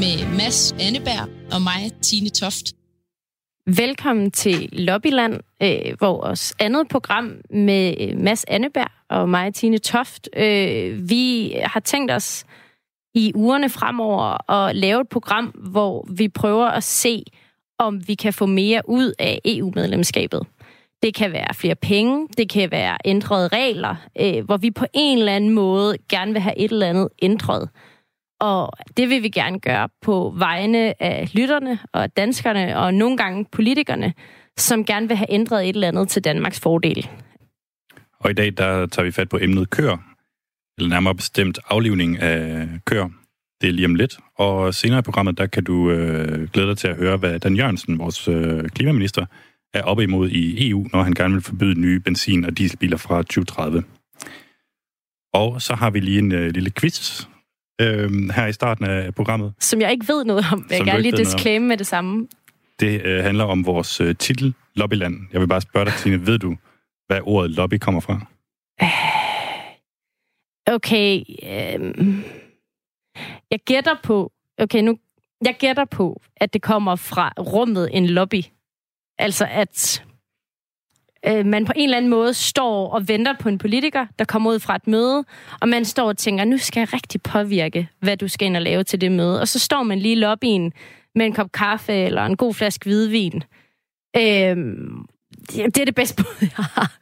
med Mads Anneberg og mig, Tine Toft. Velkommen til Lobbyland, øh, vores andet program med øh, Mads Anneberg og mig, Tine Toft. Øh, vi har tænkt os i ugerne fremover at lave et program, hvor vi prøver at se, om vi kan få mere ud af EU-medlemskabet. Det kan være flere penge, det kan være ændrede regler, øh, hvor vi på en eller anden måde gerne vil have et eller andet ændret. Og det vil vi gerne gøre på vegne af lytterne og danskerne og nogle gange politikerne, som gerne vil have ændret et eller andet til Danmarks fordel. Og i dag der tager vi fat på emnet kør, eller nærmere bestemt aflivning af kør. Det er lige om lidt, og senere i programmet, der kan du øh, glæde dig til at høre, hvad Dan Jørgensen, vores øh, klimaminister, er oppe imod i EU, når han gerne vil forbyde nye benzin- og dieselbiler fra 2030. Og så har vi lige en øh, lille quiz øh, her i starten af programmet. Som jeg ikke ved noget om. Jeg gerne lige ved noget om. disclaim med det samme. Det øh, handler om vores øh, titel, Lobbyland. Jeg vil bare spørge dig, Tine, ved du, hvad ordet lobby kommer fra? Okay, øhm, jeg gætter på, okay nu, jeg gætter på, at det kommer fra rummet en lobby. Altså at øh, man på en eller anden måde står og venter på en politiker, der kommer ud fra et møde, og man står og tænker, nu skal jeg rigtig påvirke, hvad du skal ind og lave til det møde. Og så står man lige i lobbyen med en kop kaffe eller en god flaske hvidvin. Øhm, det er det bedste bud, jeg har.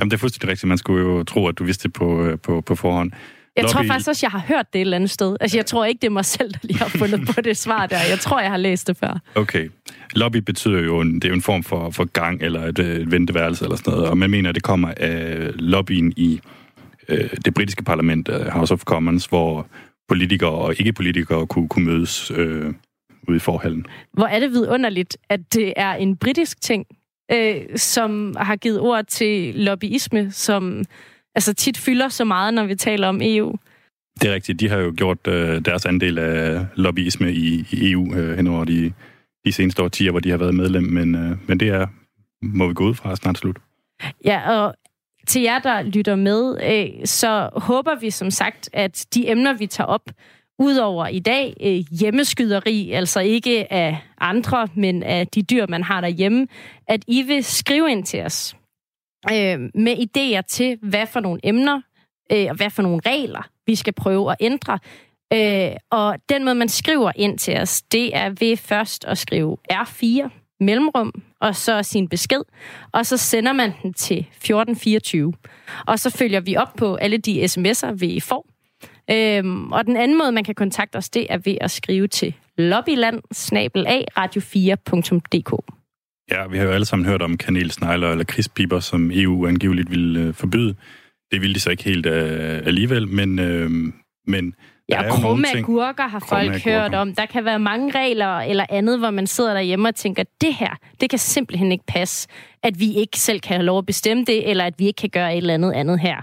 Jamen, det er fuldstændig rigtigt. Man skulle jo tro, at du vidste det på, øh, på, på forhånd. Jeg tror Lobby- faktisk også, jeg har hørt det et eller andet sted. Altså, jeg tror ikke, det er mig selv, der lige har fundet på det svar der. Jeg tror, jeg har læst det før. Okay. Lobby betyder jo, en, det er jo en form for, for gang eller et, øh, et venteværelse eller sådan noget, og man mener, at det kommer af lobbyen i øh, det britiske parlament, øh, House of Commons, hvor politikere og ikke-politikere kunne, kunne mødes øh, ude i forhallen. Hvor er det vidunderligt, at det er en britisk ting, øh, som har givet ord til lobbyisme, som altså tit fylder så meget, når vi taler om EU. Det er rigtigt. De har jo gjort øh, deres andel af lobbyisme i, i EU øh, hen over de, de seneste årtier, hvor de har været medlem, men, øh, men det er, må vi gå ud fra, snart slut. Ja, og til jer, der lytter med, øh, så håber vi som sagt, at de emner, vi tager op, udover i dag øh, hjemmeskyderi, altså ikke af andre, men af de dyr, man har derhjemme, at I vil skrive ind til os øh, med idéer til, hvad for nogle emner øh, og hvad for nogle regler, vi skal prøve at ændre. Øh, og den måde, man skriver ind til os, det er ved først at skrive R4 mellemrum, og så sin besked, og så sender man den til 1424. Og så følger vi op på alle de sms'er, vi får. Øhm, og den anden måde, man kan kontakte os, det er ved at skrive til lobbyland radio4.dk. Ja, vi har jo alle sammen hørt om kanelsnegler eller krispiber, som EU angiveligt ville øh, forbyde. Det ville de så ikke helt øh, alligevel, men, øh, men Ja, og krumme agurker har folk agurker. hørt om. Der kan være mange regler eller andet, hvor man sidder derhjemme og tænker, det her, det kan simpelthen ikke passe, at vi ikke selv kan have lov at bestemme det, eller at vi ikke kan gøre et eller andet andet her.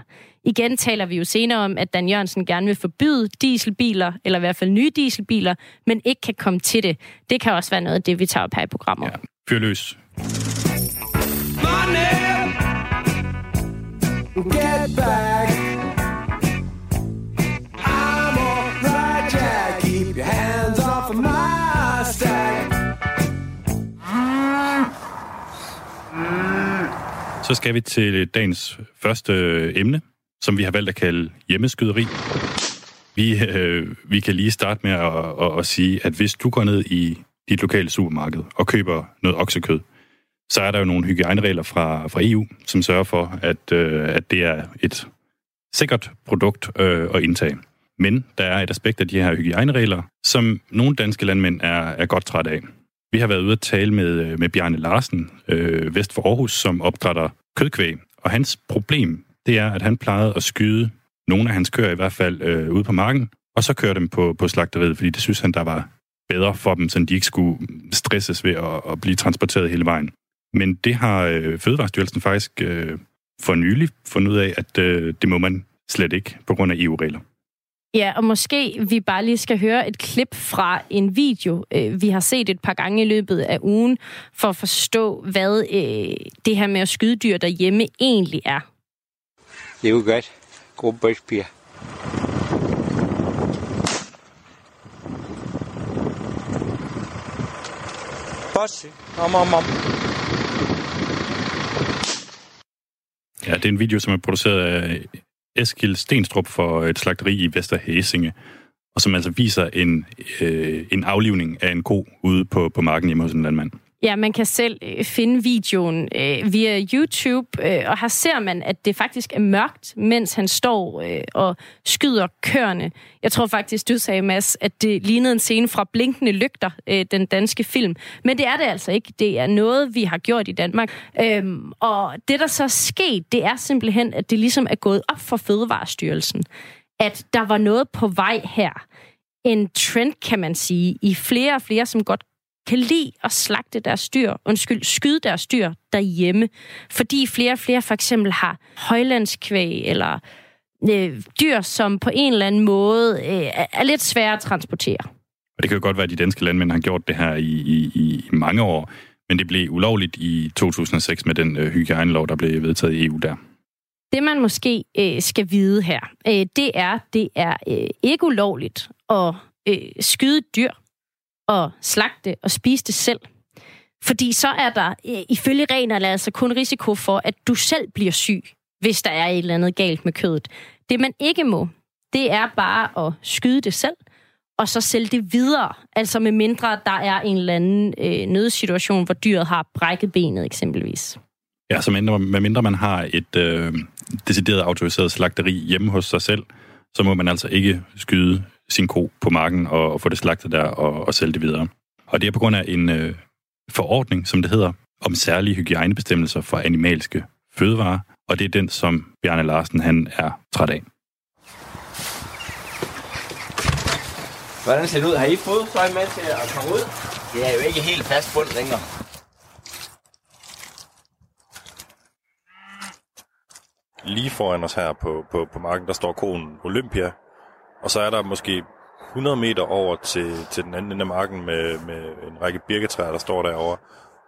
Igen taler vi jo senere om, at Dan Jørgensen gerne vil forbyde dieselbiler, eller i hvert fald nye dieselbiler, men ikke kan komme til det. Det kan også være noget af det, vi tager op her i programmet. Ja, fyr løs. Get back. I'm alright, Jack. Keep your hands off of my stack. Så skal vi til dagens første emne, som vi har valgt at kalde hjemmeskyderi. Vi, øh, vi kan lige starte med at, at, at sige, at hvis du går ned i dit lokale supermarked og køber noget oksekød, så er der jo nogle hygiejneregler fra, fra EU, som sørger for, at, øh, at det er et sikkert produkt øh, at indtage. Men der er et aspekt af de her hygiejneregler, som nogle danske landmænd er, er godt træt af. Vi har været ude at tale med, øh, med Bjarne Larsen, øh, vest for Aarhus, som opdrætter kødkvæg. Og hans problem, det er, at han plejede at skyde nogle af hans køer i hvert fald øh, ude på marken, og så køre dem på, på slagteriet, fordi det synes han, der var bedre for dem, så de ikke skulle stresses ved at, at blive transporteret hele vejen. Men det har øh, Fødevarestyrelsen faktisk øh, for nylig fundet ud af, at øh, det må man slet ikke på grund af EU-regler. Ja, og måske vi bare lige skal høre et klip fra en video, øh, vi har set et par gange i løbet af ugen, for at forstå, hvad øh, det her med at skyde dyr derhjemme egentlig er. Det er jo godt. God bridgepiger. Bossi. Om, om, om. Ja, det er en video, som er produceret af Eskil Stenstrup for øh, et slagteri i Vesterhæsinge, og som altså viser en, øh, en aflivning af en ko ude på, på marken hjemme hos en landmand. Ja, man kan selv øh, finde videoen øh, via YouTube, øh, og her ser man, at det faktisk er mørkt, mens han står øh, og skyder køerne. Jeg tror faktisk, du sagde, Mads, at det lignede en scene fra Blinkende Lygter, øh, den danske film. Men det er det altså ikke. Det er noget, vi har gjort i Danmark. Øhm, og det, der så er sket, det er simpelthen, at det ligesom er gået op for Fødevarestyrelsen, at der var noget på vej her. En trend, kan man sige, i flere og flere, som godt kan lide at slagte deres dyr, undskyld, skyde deres dyr derhjemme, fordi flere og flere for eksempel har højlandskvæg eller øh, dyr, som på en eller anden måde øh, er lidt svære at transportere. Og det kan jo godt være, at de danske landmænd har gjort det her i, i, i mange år, men det blev ulovligt i 2006 med den øh, hygiejnelov, der blev vedtaget i EU der. Det man måske øh, skal vide her, øh, det er, det er øh, ikke ulovligt at øh, skyde dyr og slagte og spise det selv. Fordi så er der ifølge reglerne altså kun risiko for, at du selv bliver syg, hvis der er et eller andet galt med kødet. Det man ikke må, det er bare at skyde det selv, og så sælge det videre. Altså med mindre der er en eller anden øh, nødsituation, hvor dyret har brækket benet eksempelvis. Ja, så mindre, med mindre man har et øh, decideret autoriseret slagteri hjemme hos sig selv, så må man altså ikke skyde sin ko på marken og, og få det slagtet der og, og sælge det videre. Og det er på grund af en øh, forordning, som det hedder, om særlige hygiejnebestemmelser for animalske fødevarer, og det er den, som Bjarne Larsen han er træt af. Hvordan ser det ud? Har I fået så med til at komme ud? Det er jo ikke helt fast bund længere. Lige foran os her på, på, på marken, der står konen Olympia, og så er der måske 100 meter over til, til den anden ende af marken med, med en række birketræer, der står derovre.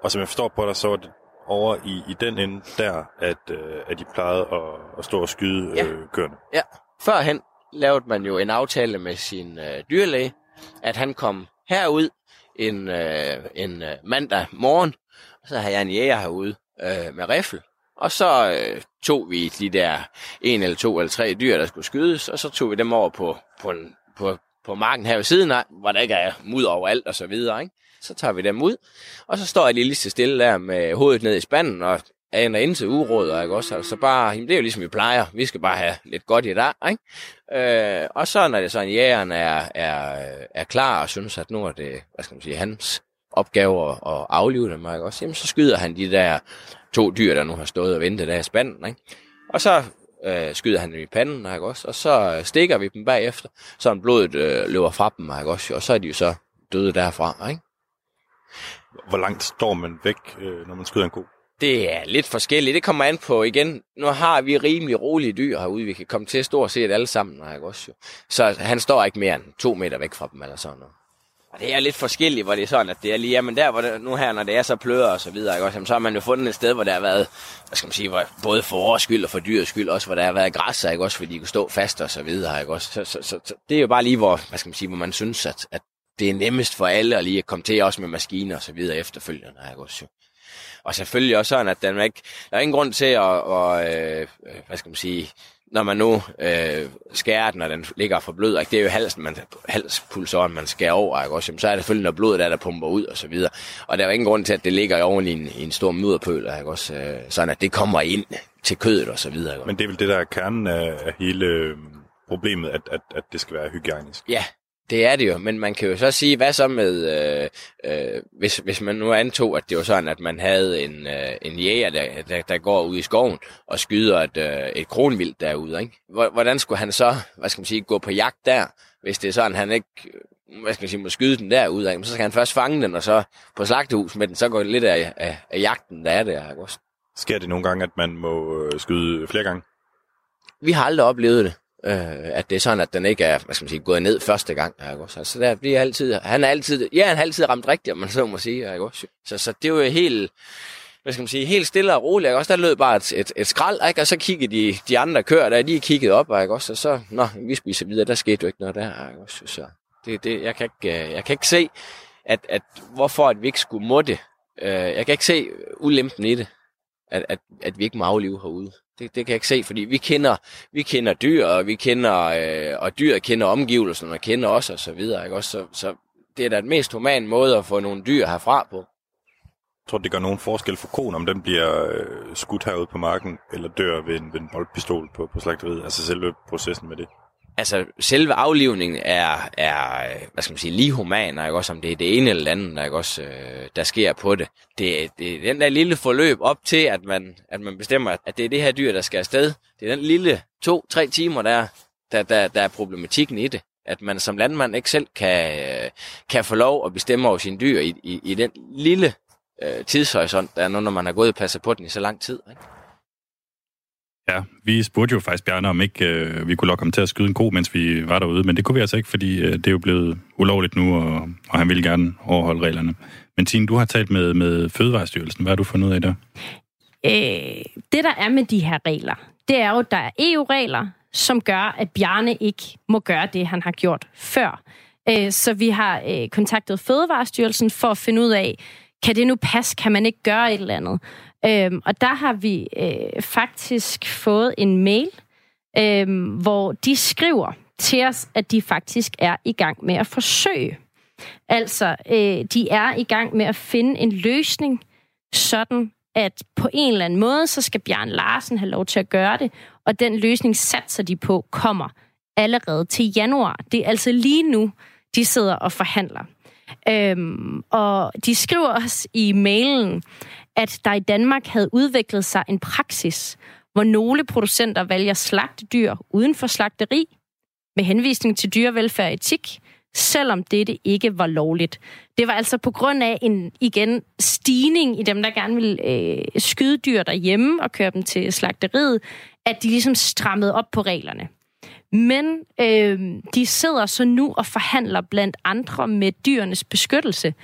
Og som jeg forstår på dig, så er det over i, i den ende der, at, øh, at de plejede at, at stå og skyde Ja. øh, køerne. Ja, førhen lavede man jo en aftale med sin øh, dyrlæge, at han kom herud en, øh, en øh, mandag morgen, og så havde jeg en jæger herude øh, med riffel. Og så øh, tog vi de der en eller to eller tre dyr, der skulle skydes, og så tog vi dem over på, på, en, på, på marken her ved siden af, hvor der ikke er mud overalt og så videre. Ikke? Så tager vi dem ud, og så står jeg lige lige så stille der med hovedet ned i spanden, og aner ind til uråd, ikke også? Altså bare, jamen det er jo ligesom vi plejer. Vi skal bare have lidt godt i dag, ikke? Øh, og så når det sådan, jægeren er, er, er klar og synes, at nu er det, hvad skal man sige, hans opgave at, at aflive dem, ikke også? Jamen så skyder han de der to dyr, der nu har stået og ventet der i spanden, ikke? Og så øh, skyder han dem i panden, ikke også? Og så øh, stikker vi dem bagefter, så blodet øh, løber fra dem, ikke også? Og så er de jo så døde derfra, ikke? Hvor langt står man væk, øh, når man skyder en ko? Det er lidt forskelligt. Det kommer an på igen. Nu har vi rimelig rolige dyr herude. Vi kan komme til stort set alle sammen, ikke også. Så han står ikke mere end to meter væk fra dem eller sådan noget. Det er lidt forskelligt, hvor det er sådan, at det er lige, jamen der, hvor det, nu her, når det er så pløder og så videre, ikke også, jamen, så har man jo fundet et sted, hvor der har været, hvad skal man sige, hvor, både for skyld og for dyrets skyld, også hvor der har været græs, ikke også, fordi de kunne stå fast og så videre, ikke også. Så, så, så, så, det er jo bare lige, hvor, hvad skal man sige, hvor man synes, at, at det er nemmest for alle at lige at komme til, også med maskiner og så videre efterfølgende, ikke også. Og selvfølgelig også sådan, at den ikke, der er ingen grund til at, og, øh, hvad skal man sige, når man nu øh, skærer den, og den ligger for blød, ikke? det er jo halsen, man, halspulsåren, man skærer over, ikke? Også, jamen, så er det selvfølgelig noget blod, der, der pumper ud og så videre. Og der er jo ingen grund til, at det ligger oven i en, i en stor mudderpøl, ikke? Også, øh, sådan at det kommer ind til kødet og så videre. Ikke? Men det er vel det, der er kernen af, af hele øh, problemet, at, at, at det skal være hygiejnisk. Ja, det er det jo, men man kan jo så sige, hvad så med, øh, øh, hvis, hvis man nu antog, at det var sådan, at man havde en, øh, en jæger, der, der, der går ud i skoven og skyder et, øh, et kronvildt derude, ikke? Hvor- Hvordan skulle han så, hvad skal man sige, gå på jagt der, hvis det er sådan, han ikke, hvad skal man sige, må skyde den derude, ikke? Så skal han først fange den, og så på slagtehus med den, så går det lidt af, af, af jagten, der er der, ikke? Sker det nogle gange, at man må øh, skyde flere gange? Vi har aldrig oplevet det. Øh, at det er sådan, at den ikke er, hvad skal man sige, gået ned første gang. Ikke Så, så altså, der bliver altid, han er altid, ja, han har altid ramt rigtigt, om man så må sige. Ikke? Så, så det er jo helt, hvad skal man sige, helt stille og roligt. Ikke også? Der lød bare et, et, et skrald, ikke? og så kiggede de, de andre kører der, de kiggede op, ikke også? Og så, nå, vi spiser videre, der skete jo ikke noget der. Ikke også? Så det, det, jeg, kan ikke, øh, jeg kan ikke se, at, at hvorfor at vi ikke skulle må det. Øh, jeg kan ikke se ulempen i det, at, at, at vi ikke må aflive herude. Det, det kan jeg ikke se, fordi vi kender, vi kender dyr, og vi kender, øh, og dyr kender omgivelserne, og kender os og så videre. Ikke? Også, så, så det er da den mest humane måde at få nogle dyr herfra på. Jeg tror, det gør nogen forskel for konen, om den bliver øh, skudt herude på marken, eller dør ved en, ved en boldpistol på, på slagteriet. Altså selve processen med det. Altså, selve aflivningen er, er hvad skal man sige, lige human, ikke? også om det er det ene eller det andet, der, ikke? Også, øh, der sker på det. det. Det er den der lille forløb op til, at man, at man bestemmer, at det er det her dyr, der skal afsted. Det er den lille to-tre timer, der, der, der, der er problematikken i det. At man som landmand ikke selv kan, kan få lov at bestemme over sine dyr i, i, i den lille øh, tidshorisont, der er nu, når man har gået og passet på den i så lang tid. Ikke? Ja, vi spurgte jo faktisk Bjarne, om ikke øh, vi kunne lokke ham til at skyde en ko, mens vi var derude, men det kunne vi altså ikke, fordi øh, det er jo blevet ulovligt nu, og, og han ville gerne overholde reglerne. Men Tine, du har talt med, med Fødevarestyrelsen. Hvad har du fundet ud af der? Øh, det, der er med de her regler, det er jo, at der er EU-regler, som gør, at Bjarne ikke må gøre det, han har gjort før. Øh, så vi har øh, kontaktet Fødevarestyrelsen for at finde ud af, kan det nu passe? Kan man ikke gøre et eller andet? Øhm, og der har vi øh, faktisk fået en mail, øhm, hvor de skriver til os, at de faktisk er i gang med at forsøge. Altså, øh, de er i gang med at finde en løsning, sådan at på en eller anden måde, så skal Bjørn Larsen have lov til at gøre det, og den løsning satser de på kommer allerede til januar. Det er altså lige nu, de sidder og forhandler. Øhm, og de skriver også i mailen, at der i Danmark havde udviklet sig en praksis, hvor nogle producenter vælger slagtedyr uden for slagteri, med henvisning til dyrevelfærd og etik, selvom dette ikke var lovligt. Det var altså på grund af en, igen, stigning i dem, der gerne vil øh, skyde dyr derhjemme og køre dem til slagteriet, at de ligesom strammede op på reglerne. Men øh, de sidder så nu og forhandler blandt andre med dyrenes beskyttelse,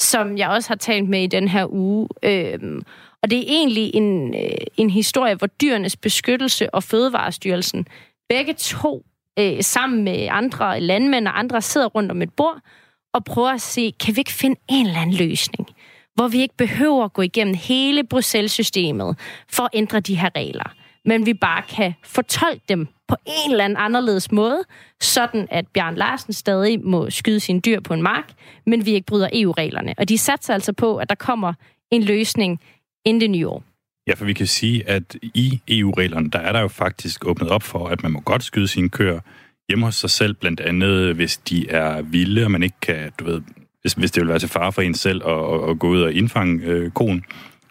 som jeg også har talt med i den her uge. Øh, og det er egentlig en, øh, en historie, hvor dyrenes beskyttelse og Fødevarestyrelsen begge to øh, sammen med andre landmænd og andre sidder rundt om et bord og prøver at se, kan vi ikke finde en eller anden løsning, hvor vi ikke behøver at gå igennem hele Bruxelles-systemet for at ændre de her regler, men vi bare kan fortolke dem på en eller anden anderledes måde, sådan at Bjørn Larsen stadig må skyde sine dyr på en mark, men vi ikke bryder EU-reglerne. Og de satser altså på, at der kommer en løsning inden det nye år. Ja, for vi kan sige, at i EU-reglerne, der er der jo faktisk åbnet op for, at man må godt skyde sine køer hjemme hos sig selv, blandt andet hvis de er vilde, og man ikke kan, du ved, hvis, hvis det vil være til fare for en selv at, at gå ud og indfange øh, konen,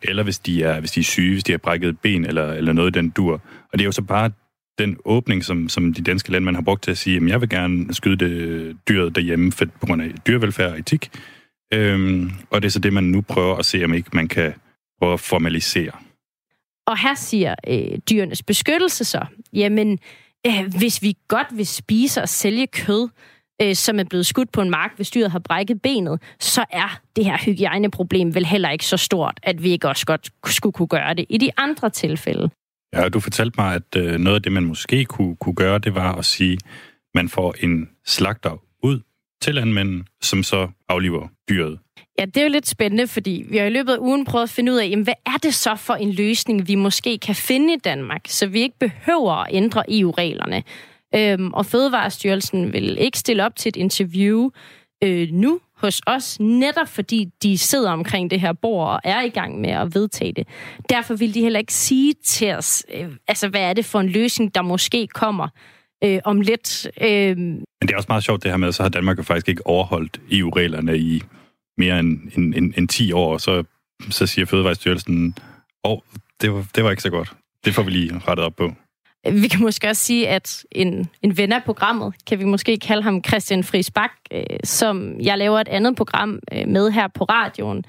eller hvis de, er, hvis de er syge, hvis de har brækket ben eller, eller noget i den dur. Og det er jo så bare den åbning, som, som de danske landmænd har brugt til at sige, at jeg vil gerne skyde det dyret derhjemme for, på grund af dyrevelfærd og etik. Øhm, og det er så det, man nu prøver at se, om ikke man kan prøve at formalisere. Og her siger øh, dyrenes beskyttelse så, jamen, øh, hvis vi godt vil spise og sælge kød, øh, som er blevet skudt på en mark, hvis dyret har brækket benet, så er det her hygiejneproblem vel heller ikke så stort, at vi ikke også godt skulle kunne gøre det i de andre tilfælde. Ja, du fortalte mig, at øh, noget af det, man måske kunne, kunne gøre, det var at sige, at man får en slagter ud til landmænden, som så afliver dyret. Ja, det er jo lidt spændende, fordi vi har i løbet af ugen prøvet at finde ud af, jamen, hvad er det så for en løsning, vi måske kan finde i Danmark, så vi ikke behøver at ændre EU-reglerne. Øhm, og Fødevarestyrelsen vil ikke stille op til et interview øh, nu hos os, netop fordi de sidder omkring det her bord og er i gang med at vedtage det. Derfor vil de heller ikke sige til os, øh, altså hvad er det for en løsning, der måske kommer øh, om lidt. Øh. Men det er også meget sjovt det her med, at så har Danmark jo faktisk ikke overholdt EU-reglerne i mere end, end, end, end 10 år, og så, så siger Fødevarestyrelsen, åh, oh, det, var, det var ikke så godt. Det får vi lige rettet op på. Vi kan måske også sige, at en, en ven af programmet, kan vi måske kalde ham Christian Friis Bak, øh, som jeg laver et andet program øh, med her på radioen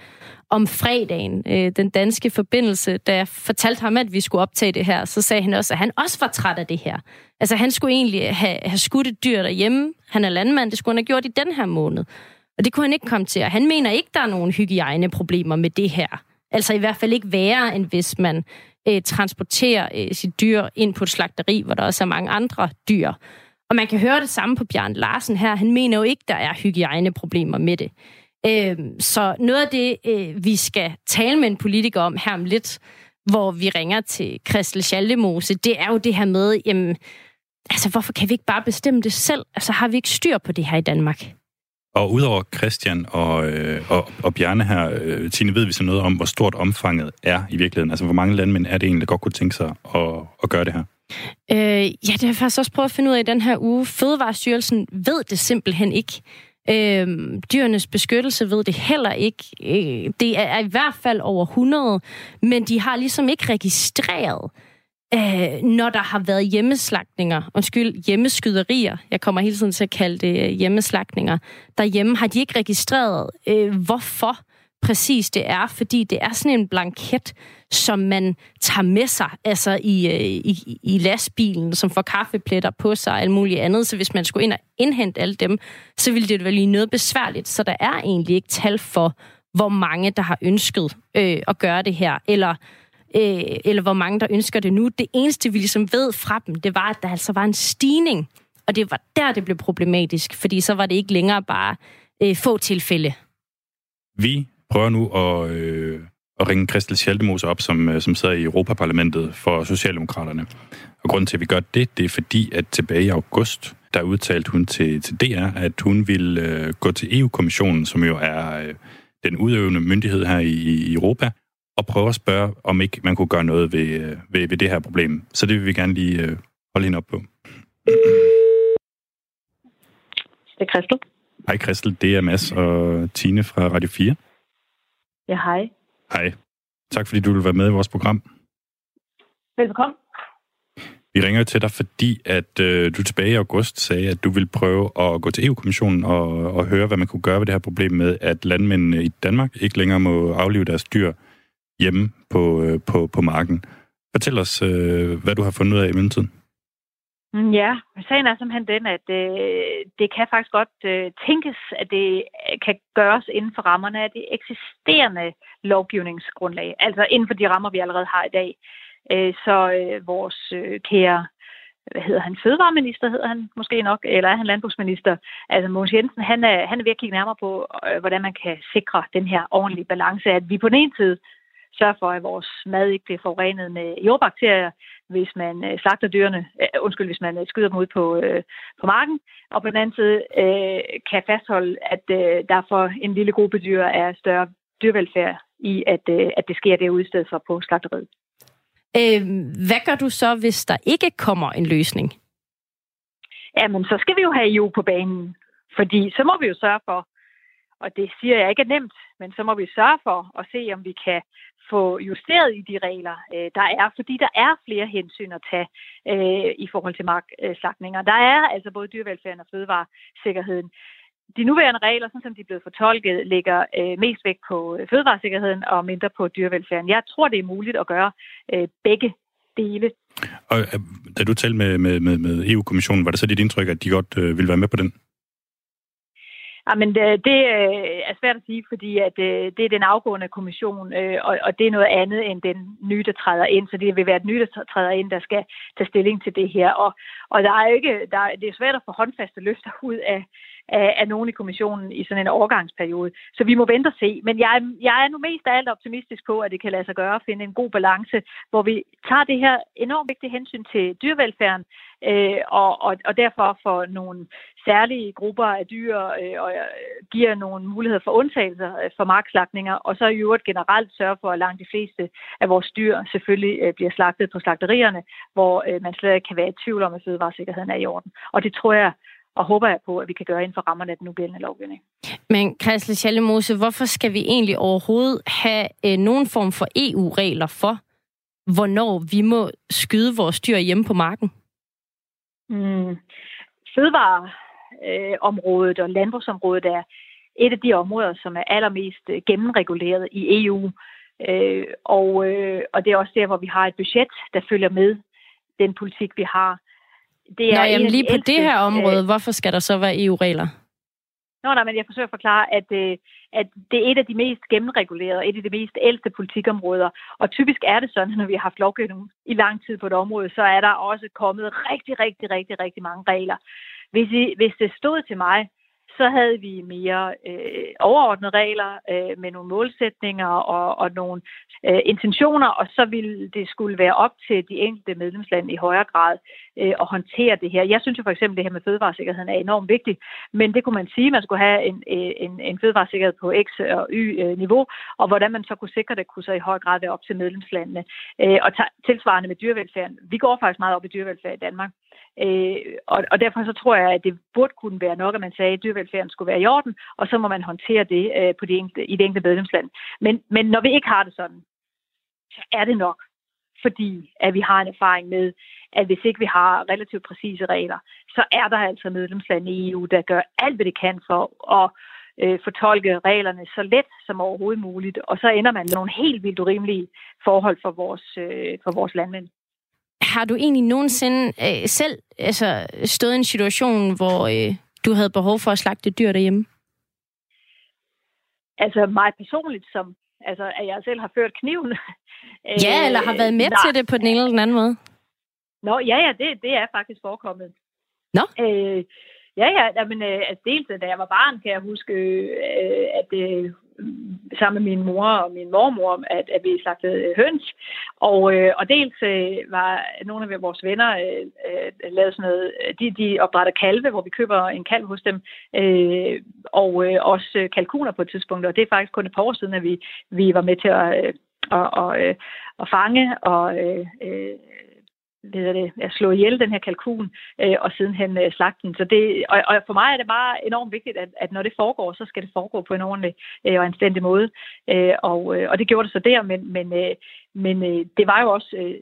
om fredagen, øh, den danske forbindelse, da jeg fortalte ham, at vi skulle optage det her, så sagde han også, at han også var træt af det her. Altså han skulle egentlig have, have skudt et dyr derhjemme. Han er landmand, det skulle han have gjort i den her måned. Og det kunne han ikke komme til. Og han mener ikke, der er nogen hygiejneproblemer med det her. Altså i hvert fald ikke værre, end hvis man øh, transporterer øh, sit dyr ind på et slagteri, hvor der også er mange andre dyr. Og man kan høre det samme på Bjørn Larsen her. Han mener jo ikke, der er hygiejneproblemer med det. Øh, så noget af det, øh, vi skal tale med en politiker om her om lidt, hvor vi ringer til Christel Schaldemose, det er jo det her med, jamen, altså hvorfor kan vi ikke bare bestemme det selv? Altså har vi ikke styr på det her i Danmark? Og udover Christian og, øh, og, og Bjarne her, øh, Tine, ved vi så noget om, hvor stort omfanget er i virkeligheden? Altså, hvor mange landmænd er det egentlig, der godt kunne tænke sig at, at gøre det her? Øh, ja, det har jeg faktisk også prøvet at finde ud af i den her uge. Fødevarestyrelsen ved det simpelthen ikke. Øh, dyrenes beskyttelse ved det heller ikke. Øh, det er i hvert fald over 100, men de har ligesom ikke registreret, øh, øh, når der har været hjemmeslagninger, undskyld, hjemmeskyderier, jeg kommer hele tiden til at kalde det øh, hjemmeslagninger, derhjemme har de ikke registreret, øh, hvorfor præcis det er, fordi det er sådan en blanket, som man tager med sig altså øh, i, i, i lastbilen, som får kaffepletter på sig og alt muligt andet. Så hvis man skulle ind og indhente alle dem, så ville det være lige noget besværligt. Så der er egentlig ikke tal for, hvor mange, der har ønsket øh, at gøre det her, eller øh, eller hvor mange, der ønsker det nu. Det eneste, vi ligesom ved fra dem, det var, at der altså var en stigning. Og det var der, det blev problematisk, fordi så var det ikke længere bare øh, få tilfælde. Vi prøver nu at, øh, at ringe Christel Schaldemose op, som, øh, som sidder i Europaparlamentet for Socialdemokraterne. Og grunden til, at vi gør det, det er fordi, at tilbage i august, der udtalte hun til, til DR, at hun ville øh, gå til EU-kommissionen, som jo er øh, den udøvende myndighed her i, i Europa, og prøve at spørge, om ikke man kunne gøre noget ved, øh, ved, ved det her problem. Så det vil vi gerne lige øh, holde hende op på. Det er Christel. Hej Christel, det er Mads og Tine fra Radio 4. Ja, hej. Hej. Tak fordi du vil være med i vores program. Velkommen. Vi ringer til dig, fordi at øh, du tilbage i august sagde, at du vil prøve at gå til EU-kommissionen og, og høre, hvad man kunne gøre ved det her problem med, at landmændene i Danmark ikke længere må aflive deres dyr hjemme på, øh, på, på marken. Fortæl os, øh, hvad du har fundet ud af i mellemtiden. Mm, ja, sagen er simpelthen den, at øh, det kan faktisk godt øh, tænkes, at det øh, kan gøres inden for rammerne af det eksisterende lovgivningsgrundlag. Altså inden for de rammer, vi allerede har i dag. Øh, så øh, vores øh, kære, hvad hedder han, fødevareminister hedder han måske nok, eller er han landbrugsminister? Altså Mogens Jensen, han er, han er ved at kigge nærmere på, øh, hvordan man kan sikre den her ordentlige balance, at vi på den ene side sørge for, at vores mad ikke bliver forurenet med jordbakterier, hvis man øh, slagter dyrene, øh, undskyld, hvis man øh, skyder dem ud på, øh, på marken, og på den anden side øh, kan fastholde, at øh, der for en lille gruppe dyr er større dyrevelfærd i, at, øh, at det sker derude i stedet for på slagteriet. Øh, hvad gør du så, hvis der ikke kommer en løsning? Jamen, så skal vi jo have EU på banen, fordi så må vi jo sørge for, og det siger jeg ikke er nemt, men så må vi sørge for at se, om vi kan få justeret i de regler, øh, der er, fordi der er flere hensyn at tage øh, i forhold til markslagninger. Der er altså både dyrevelfærden og fødevaresikkerheden. De nuværende regler, sådan som de er blevet fortolket, ligger øh, mest vægt på øh, fødevaresikkerheden og mindre på dyrevelfærden. Jeg tror, det er muligt at gøre øh, begge dele. Og øh, da du talte med, med, med, med EU-kommissionen, var det så dit indtryk, at de godt øh, ville være med på den? Jamen, øh, det, det er svært at sige, fordi at øh, det er den afgående kommission, og, og det er noget andet end den nye, der træder ind. Så det vil være den nye, der træder ind, der skal tage stilling til det her. Og, og der er ikke, der, det er svært at få håndfaste løfter ud af, af, af nogen i kommissionen i sådan en overgangsperiode. Så vi må vente og se. Men jeg, jeg er nu mest af alt optimistisk på, at det kan lade sig gøre at finde en god balance, hvor vi tager det her enormt vigtige hensyn til dyrevelfærden, øh, og, og, og derfor for nogle særlige grupper af dyr øh, og øh, giver nogle muligheder for undtagelser øh, for markslagninger, og så i øvrigt generelt sørge for, at langt de fleste af vores dyr selvfølgelig øh, bliver slagtet på slagterierne, hvor øh, man slet ikke kan være i tvivl om, at fødevaresikkerheden er i orden. Og det tror jeg og håber jeg på, at vi kan gøre inden for rammerne af den nugældende lovgivning. Men Christel Schallemose, hvorfor skal vi egentlig overhovedet have øh, nogen form for EU-regler for, hvornår vi må skyde vores dyr hjemme på marken? Mm. Fødevareområdet og landbrugsområdet er et af de områder, som er allermest øh, gennemreguleret i EU. Øh, og, øh, og det er også der, hvor vi har et budget, der følger med den politik, vi har. Det er Nå, jamen lige på ældste, det her område, øh, hvorfor skal der så være EU-regler? Nå, nej, men jeg forsøger at forklare, at, øh, at det er et af de mest gennemregulerede, et af de mest ældste politikområder. Og typisk er det sådan, når vi har haft lovgivning i lang tid på et område, så er der også kommet rigtig, rigtig, rigtig, rigtig mange regler. Hvis, I, hvis det stod til mig, så havde vi mere øh, overordnede regler øh, med nogle målsætninger og, og nogle øh, intentioner, og så ville det skulle være op til de enkelte medlemslande i højere grad øh, at håndtere det her. Jeg synes jo for eksempel, det her med fødevaresikkerheden er enormt vigtigt, men det kunne man sige, at man skulle have en, øh, en, en fødevaresikkerhed på X øh, og Y-niveau, øh, og hvordan man så kunne sikre det, kunne så i høj grad være op til medlemslandene. Øh, og tilsvarende med dyrevelfærden. Vi går faktisk meget op i dyrevelfærd i Danmark. Øh, og, og derfor så tror jeg, at det burde kunne være nok, at man sagde, at dyrevelfærden skulle være i orden, og så må man håndtere det øh, på de enkelte, i det enkelte medlemsland. Men, men når vi ikke har det sådan, så er det nok, fordi at vi har en erfaring med, at hvis ikke vi har relativt præcise regler, så er der altså medlemslande i EU, der gør alt, hvad de kan for at øh, fortolke reglerne så let som overhovedet muligt, og så ender man med nogle helt vildt urimelige forhold for vores, øh, for vores landmænd. Har du egentlig nogensinde øh, selv altså, stået i en situation, hvor øh, du havde behov for at slagte dyr derhjemme? Altså mig personligt, som altså, at jeg selv har ført kniven. Ja, eller har været med nej. til det på den ene eller den anden måde? Nå, ja, ja, det, det er faktisk forekommet. Nå? Øh, ja, ja, men øh, altså, dels øh, da jeg var barn, kan jeg huske, øh, at øh, sammen med min mor og min mormor, at, at vi slagtede øh, høns. Og, øh, og dels øh, var nogle af vores venner øh, øh, lavet sådan noget, de, de opdrætter kalve, hvor vi køber en kalv hos dem, øh, og øh, også øh, kalkuner på et tidspunkt. Og det er faktisk kun et par år siden, at vi, vi var med til at, øh, at, at, at fange og øh, øh, hvad det, at slå ihjel den her kalkun, øh, og sidenhen øh, den, Så det, og, og for mig er det bare enormt vigtigt, at, at når det foregår, så skal det foregå på en ordentlig øh, og anstændig måde. Øh, og, øh, og det gjorde det så der, men, men, øh, men øh, det var jo også øh,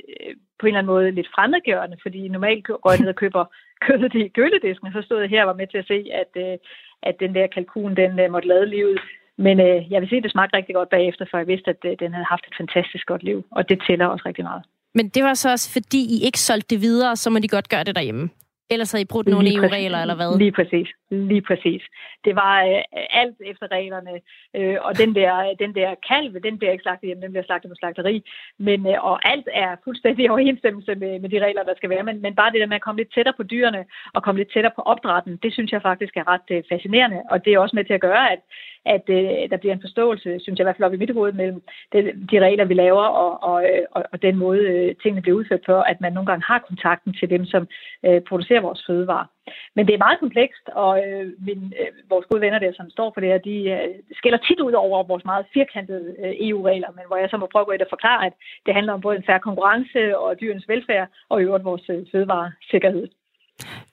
på en eller anden måde lidt fremmedgørende, fordi normalt går jeg ned og køber kødet i køledisken, så stod jeg her og var med til at se, at, øh, at den der kalkun, den øh, måtte lade livet. Men øh, jeg vil sige, at det smagte rigtig godt bagefter, for jeg vidste, at øh, den havde haft et fantastisk godt liv, og det tæller også rigtig meget. Men det var så også, fordi I ikke solgte det videre, så må de godt gøre det derhjemme. Ellers havde I brudt nogle EU-regler, eller hvad? Lige præcis. Lige præcis. Det var øh, alt efter reglerne. Øh, og den der, den der kalve, den bliver ikke slagtet hjemme, den bliver slagtet på slagteri. Men, øh, og alt er fuldstændig i overensstemmelse med, med de regler, der skal være. Men, men bare det der med at komme lidt tættere på dyrene, og komme lidt tættere på opdrætten, det synes jeg faktisk er ret øh, fascinerende. Og det er også med til at gøre, at, at øh, der bliver en forståelse, synes jeg i hvert fald op i mit hoved, mellem det, de regler, vi laver, og, og, øh, og, og den måde, øh, tingene bliver udført på, at man nogle gange har kontakten til dem, som øh, producerer vores fødevarer. Men det er meget komplekst, og øh, min, øh, vores gode venner der, som står for det her, de øh, skiller tit ud over vores meget firkantede øh, EU-regler, men hvor jeg så må prøve at forklare, at det handler om både en færre konkurrence og dyrens velfærd, og i øvrigt vores øh, fødevaresikkerhed.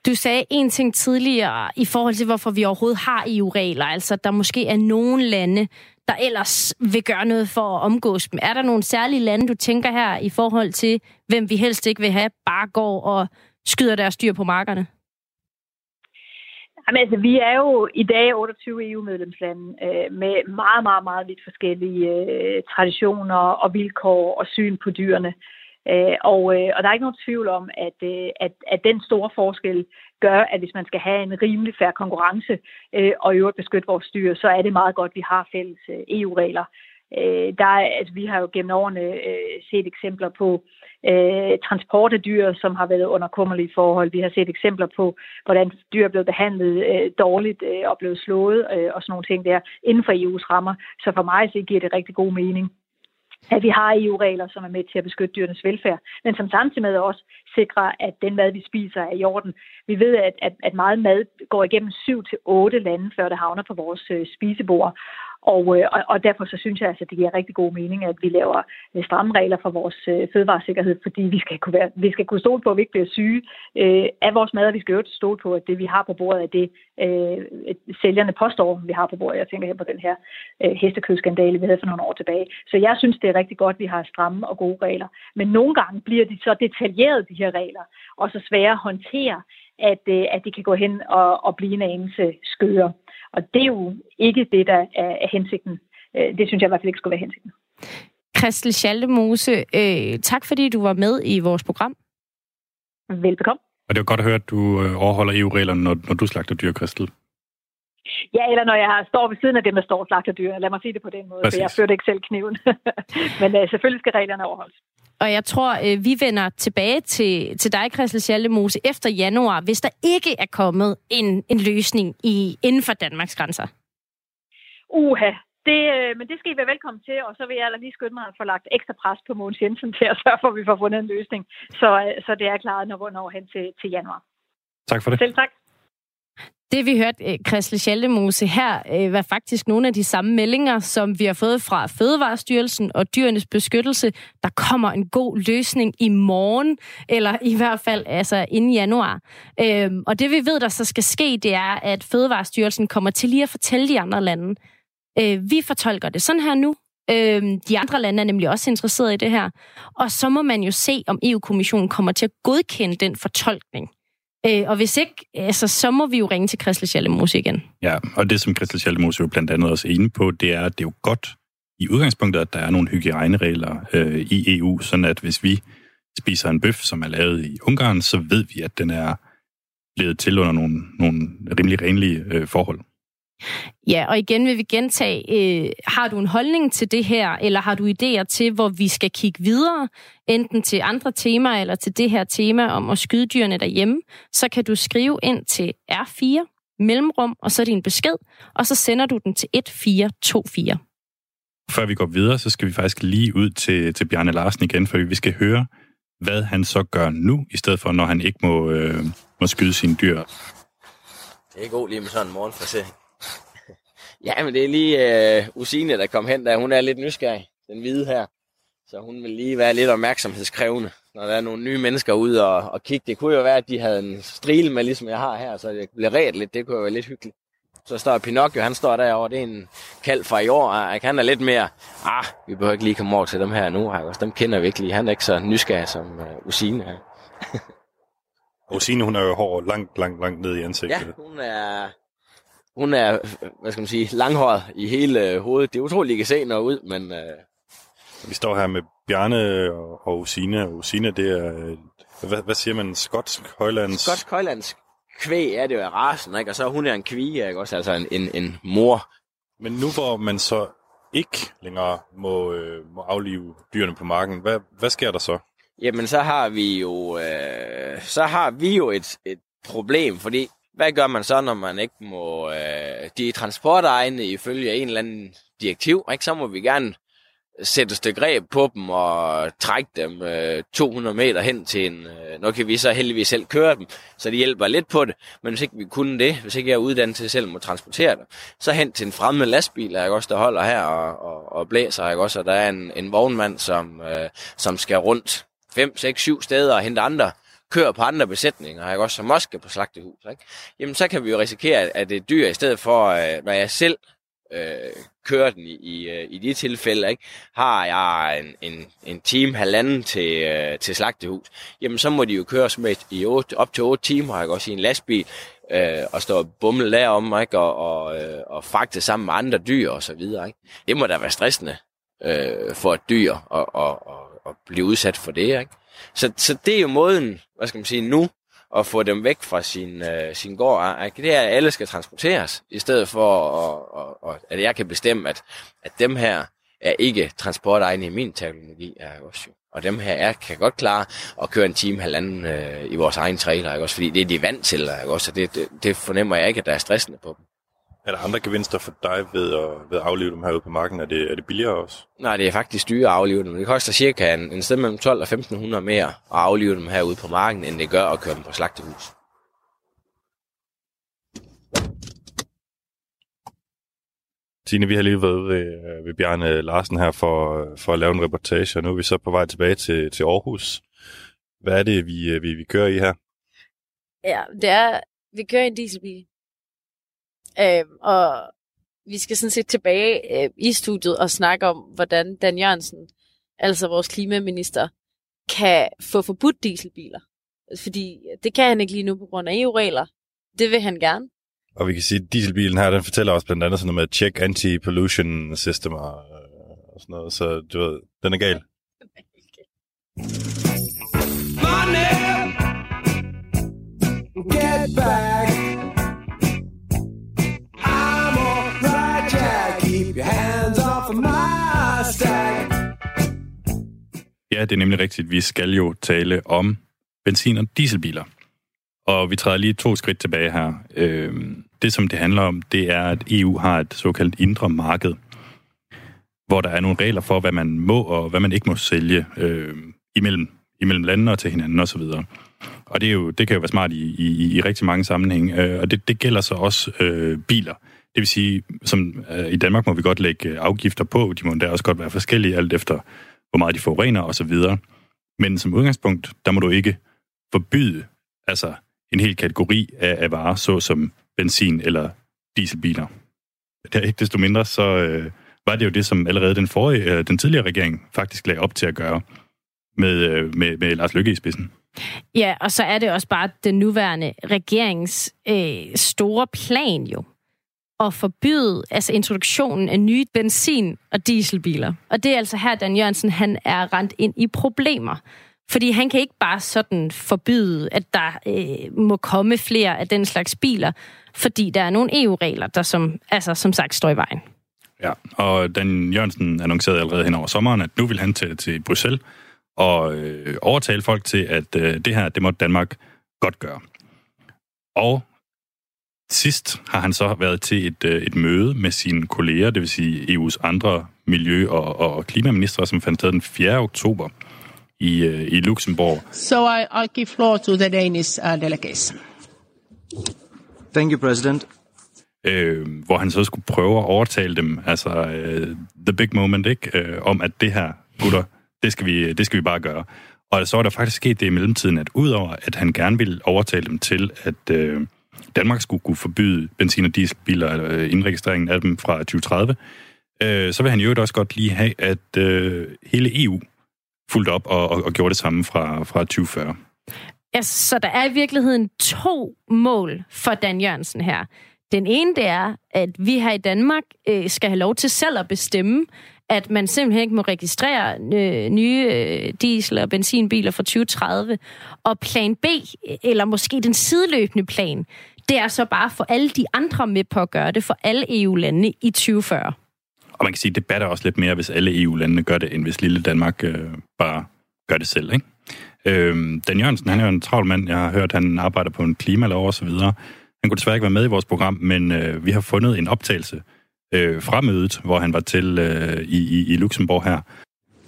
Du sagde en ting tidligere i forhold til, hvorfor vi overhovedet har EU-regler. Altså, der måske er nogle lande, der ellers vil gøre noget for at omgås dem. Er der nogle særlige lande, du tænker her i forhold til, hvem vi helst ikke vil have, bare går og skyder deres dyr på markerne? Jamen, altså, vi er jo i dag 28 EU-medlemslande øh, med meget, meget, meget vidt forskellige øh, traditioner og vilkår og syn på dyrene. Øh, og, øh, og der er ikke nogen tvivl om, at, øh, at, at den store forskel gør, at hvis man skal have en rimelig færre konkurrence øh, og i øvrigt beskytte vores dyr, så er det meget godt, at vi har fælles øh, EU-regler. Øh, der altså, vi har jo gennem årene øh, set eksempler på øh, transport af dyr, som har været under kummerlige forhold. Vi har set eksempler på, hvordan dyr er blevet behandlet øh, dårligt øh, og blevet slået øh, og sådan nogle ting der inden for EU's rammer. Så for mig så giver det rigtig god mening at vi har EU-regler, som er med til at beskytte dyrenes velfærd, men som samtidig med også sikrer, at den mad, vi spiser, er i orden. Vi ved, at, at, at meget mad går igennem syv til otte lande, før det havner på vores øh, spisebord. Og, øh, og, og derfor så synes jeg, altså, at det giver rigtig god mening, at vi laver øh, stramme regler for vores øh, fødevaresikkerhed, fordi vi skal, kunne være, vi skal kunne stole på, at vi ikke bliver syge øh, af vores mad, og vi skal jo stole på, at det, vi har på bordet, er det, øh, sælgerne påstår, vi har på bordet. Jeg tænker her på den her øh, hestekødskandale, vi havde for nogle år tilbage. Så jeg synes, det er rigtig godt, at vi har stramme og gode regler. Men nogle gange bliver de så detaljerede, de her regler, og så svære at håndtere, at, øh, at de kan gå hen og, og blive en anelse skøre. Og det er jo ikke det, der er, er hensigten. Øh, det synes jeg i hvert fald ikke skulle være hensigten. Christel Schaldemose, øh, tak fordi du var med i vores program. Velbekomme. Og det er godt at høre, at du øh, overholder EU-reglerne, når, når du slagter dyr, Christel. Ja, eller når jeg står ved siden af dem, der står og slagter dyr. Lad mig sige det på den måde, Præcis. for jeg førte ikke selv kniven. Men uh, selvfølgelig skal reglerne overholdes. Og jeg tror, øh, vi vender tilbage til, til dig, Christel Schaldemose, efter januar, hvis der ikke er kommet en, en løsning i, inden for Danmarks grænser. Uha, det, øh, men det skal I være velkommen til, og så vil jeg lige skynde mig at få lagt ekstra pres på Mogens Jensen til at sørge for, at vi får fundet en løsning. Så, øh, så det er klaret, når, når hen til, til januar. Tak for det. Selv tak. Det vi hørte øh, Christel Schaldemose her, øh, var faktisk nogle af de samme meldinger, som vi har fået fra Fødevarestyrelsen og Dyrenes Beskyttelse. Der kommer en god løsning i morgen, eller i hvert fald altså inden januar. Øhm, og det vi ved, der så skal ske, det er, at Fødevarestyrelsen kommer til lige at fortælle de andre lande. Øh, vi fortolker det sådan her nu. Øh, de andre lande er nemlig også interesserede i det her. Og så må man jo se, om EU-kommissionen kommer til at godkende den fortolkning. Øh, og hvis ikke, altså, så må vi jo ringe til Christel Schaldemose igen. Ja, og det som Christel Schaldemose jo blandt andet også er inde på, det er, at det er jo godt i udgangspunktet, at der er nogle hygiejneregler øh, i EU, sådan at hvis vi spiser en bøf, som er lavet i Ungarn, så ved vi, at den er blevet til under nogle, nogle rimelig renlige øh, forhold. Ja, og igen vil vi gentage, øh, har du en holdning til det her, eller har du idéer til, hvor vi skal kigge videre, enten til andre temaer, eller til det her tema om at skyde dyrene derhjemme, så kan du skrive ind til R4, mellemrum, og så din besked, og så sender du den til 1424. Før vi går videre, så skal vi faktisk lige ud til, til Bjarne Larsen igen, for vi skal høre, hvad han så gør nu, i stedet for, når han ikke må, øh, må skyde sine dyr. Det er god lige med sådan en morgenfrisering. Ja, men det er lige øh, Usine, der kom hen, der hun er lidt nysgerrig, den hvide her. Så hun vil lige være lidt opmærksomhedskrævende, når der er nogle nye mennesker ude og, og kigge. Det kunne jo være, at de havde en strile med, ligesom jeg har her, så det bliver ret lidt. Det kunne jo være lidt hyggeligt. Så står Pinocchio, han står derovre, det er en kald fra i år. og Han er lidt mere, ah, vi behøver ikke lige komme over til dem her nu. Også. Dem kender vi ikke lige. Han er ikke så nysgerrig som uh, Usine her. Og Signe, hun er jo hård langt, langt, langt ned i ansigtet. Ja, hun er, hun er, hvad skal man sige, langhåret i hele øh, hovedet. Det er utroligt, at I kan se noget ud, men øh, Vi står her med Bjarne og. Og Usine, det er, øh, hvad, hvad siger man, skotsk højlands... skotsk højlandsk kvæg er det jo af rasen, ikke? Og så hun er en kvige, ikke? Også altså en, en, en mor. Men nu hvor man så ikke længere må, øh, må aflive dyrene på marken, hvad, hvad sker der så? Jamen, så har vi jo, øh, så har vi jo et, et problem, fordi hvad gør man så, når man ikke må... Øh, de er transportegne ifølge en eller anden direktiv, ikke? så må vi gerne sætte et stykke greb på dem og trække dem øh, 200 meter hen til en... Øh, nu kan vi så heldigvis selv køre dem, så det hjælper lidt på det. Men hvis ikke vi kunne det, hvis ikke jeg er uddannet til selv at transportere dem, så hen til en fremmed lastbil, er jeg også, der holder her og, og, og blæser, jeg også, og der er en, en vognmand, som, øh, som skal rundt 5, 6, 7 steder og hente andre køer på andre besætninger, ikke? også som også skal på slagtehus, ikke? jamen så kan vi jo risikere, at det er dyr, i stedet for, øh, når jeg selv øh, kører den i, i, øh, i de tilfælde, ikke? har jeg en, en, en time, halvanden til, øh, til slagtehus, jamen så må de jo køre med i 8, op til 8 timer, ikke? også i en lastbil, øh, og stå og bumle derom, ikke? Og, og, øh, og fragte sammen med andre dyr og så videre. Ikke? Det må da være stressende øh, for et dyr at, at, at, at blive udsat for det. Ikke? Så, så det er jo måden, hvad skal man sige, nu at få dem væk fra sin, øh, sin gård, ikke? det er, at alle skal transporteres, i stedet for, at, at, at jeg kan bestemme, at, at dem her er ikke transportegne i min teknologi, er også jo. Og dem her er, kan godt klare at køre en time, halvanden øh, i vores egen trailer, ikke? Også fordi det er de vant til, ikke? Også, det, det, det fornemmer jeg ikke, at der er stressende på dem. Er der andre gevinster for dig ved at, ved at aflive dem herude på marken? Er det, er det billigere også? Nej, det er faktisk dyre at aflive dem. Det koster cirka en, en sted mellem 12 og 1500 mere at aflive dem herude på marken, end det gør at køre dem på slagtehus. Tine, vi har lige været ved, ved Bjarne Larsen her for, for at lave en reportage, og nu er vi så på vej tilbage til, til Aarhus. Hvad er det, vi, vi, vi kører i her? Ja, det er, vi kører i en dieselbil. Øh, og vi skal sådan set tilbage øh, i studiet og snakke om, hvordan Dan Jørgensen, altså vores klimaminister, kan få forbudt dieselbiler. Fordi det kan han ikke lige nu på grund af EU-regler. Det vil han gerne. Og vi kan sige, at dieselbilen her, den fortæller også blandt andet sådan noget med check anti-pollution system og, og sådan noget, så du ved, den er gal. Money, get back. Ja, det er nemlig rigtigt. Vi skal jo tale om benzin- og dieselbiler. Og vi træder lige to skridt tilbage her. Øh, det, som det handler om, det er, at EU har et såkaldt indre marked, hvor der er nogle regler for, hvad man må og hvad man ikke må sælge øh, imellem, imellem landene og til hinanden osv. Og det, er jo, det kan jo være smart i, i, i rigtig mange sammenhænge. Øh, og det, det gælder så også øh, biler. Det vil sige, som øh, i Danmark må vi godt lægge øh, afgifter på. De må endda også godt være forskellige, alt efter hvor meget de forurener osv. Men som udgangspunkt, der må du ikke forbyde altså en hel kategori af, af varer, såsom benzin- eller dieselbiler. Det er ikke desto mindre, så øh, var det jo det, som allerede den, forrige, øh, den tidligere regering faktisk lagde op til at gøre med, øh, med, med Lars Løkke i spidsen. Ja, og så er det også bare den nuværende regerings øh, store plan jo at forbyde altså introduktionen af nye benzin- og dieselbiler. Og det er altså her, Dan Jørgensen han er rent ind i problemer. Fordi han kan ikke bare sådan forbyde, at der øh, må komme flere af den slags biler, fordi der er nogle EU-regler, der som, altså, som sagt står i vejen. Ja, og Dan Jørgensen annoncerede allerede hen over sommeren, at nu vil han til, til Bruxelles og øh, overtale folk til, at øh, det her, det må Danmark godt gøre. Og sidst har han så været til et, øh, et møde med sine kolleger, det vil sige EU's andre miljø- og, og klimaministre, som fandt sted den 4. oktober i, øh, i Luxembourg. So I, I'll give floor to the Danish uh, delegation. Thank you, President. øh, hvor han så skulle prøve at overtale dem, altså øh, the big moment, ikke? Øh, om at det her, gutter, det skal, vi, det skal vi bare gøre. Og så var der faktisk sket det i mellemtiden, at udover at han gerne ville overtale dem til, at øh, Danmark skulle kunne forbyde benzin- og dieselbiler, eller øh, indregistreringen af dem fra 2030, øh, så vil han jo også godt lige have, at øh, hele EU fulgte op og, og, og gjorde det samme fra, fra 2040. Ja, så der er i virkeligheden to mål for Dan Jørgensen her. Den ene, det er, at vi her i Danmark øh, skal have lov til selv at bestemme, at man simpelthen ikke må registrere øh, nye øh, diesel- og benzinbiler fra 2030. Og plan B, eller måske den sideløbende plan, det er så bare for alle de andre med på at gøre det, for alle EU-landene i 2040. Og man kan sige, at det batter også lidt mere, hvis alle EU-landene gør det, end hvis lille Danmark øh, bare gør det selv, ikke? Øh, Dan Jørgensen, han er jo en travl mand. Jeg har hørt, han arbejder på en klimalov og så videre. Han kunne desværre ikke være med i vores program, men øh, vi har fundet en optagelse øh, fra mødet, hvor han var til øh, i, i, i Luxembourg her.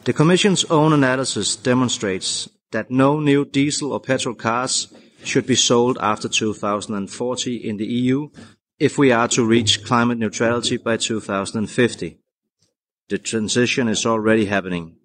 The Commission's own analysis demonstrates that no new diesel or petrol cars should be sold after 2040 in the EU if we are to reach climate neutrality by 2050. The transition is already happening,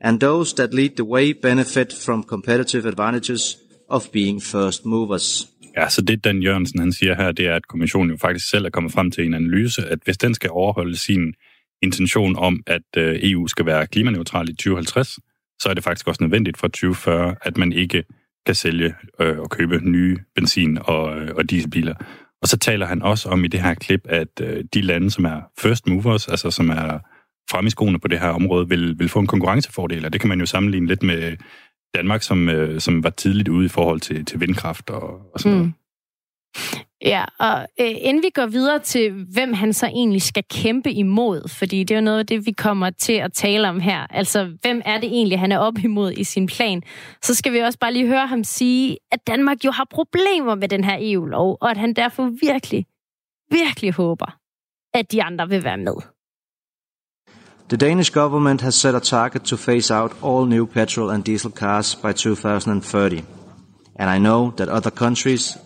and those that lead the way benefit from competitive advantages of being first movers. Ja, så det Dan Jørgensen han siger her, det er, at kommissionen jo faktisk selv er kommet frem til en analyse, at hvis den skal overholde sin intention om, at øh, EU skal være klimaneutral i 2050, så er det faktisk også nødvendigt fra 2040, at man ikke kan sælge øh, og købe nye benzin- og, øh, og dieselbiler. Og så taler han også om i det her klip, at øh, de lande, som er first movers, altså som er frem i skoene på det her område, vil, vil få en konkurrencefordel, og det kan man jo sammenligne lidt med Danmark, som, øh, som var tidligt ude i forhold til, til vindkraft og, og sådan noget. Mm. Ja, og øh, inden vi går videre til, hvem han så egentlig skal kæmpe imod, fordi det er jo noget af det, vi kommer til at tale om her. Altså, hvem er det egentlig, han er op imod i sin plan? Så skal vi også bare lige høre ham sige, at Danmark jo har problemer med den her EU-lov, og at han derfor virkelig, virkelig håber, at de andre vil være med. The Danish government has set a target to phase out all new petrol and diesel cars by 2030. And I know that other countries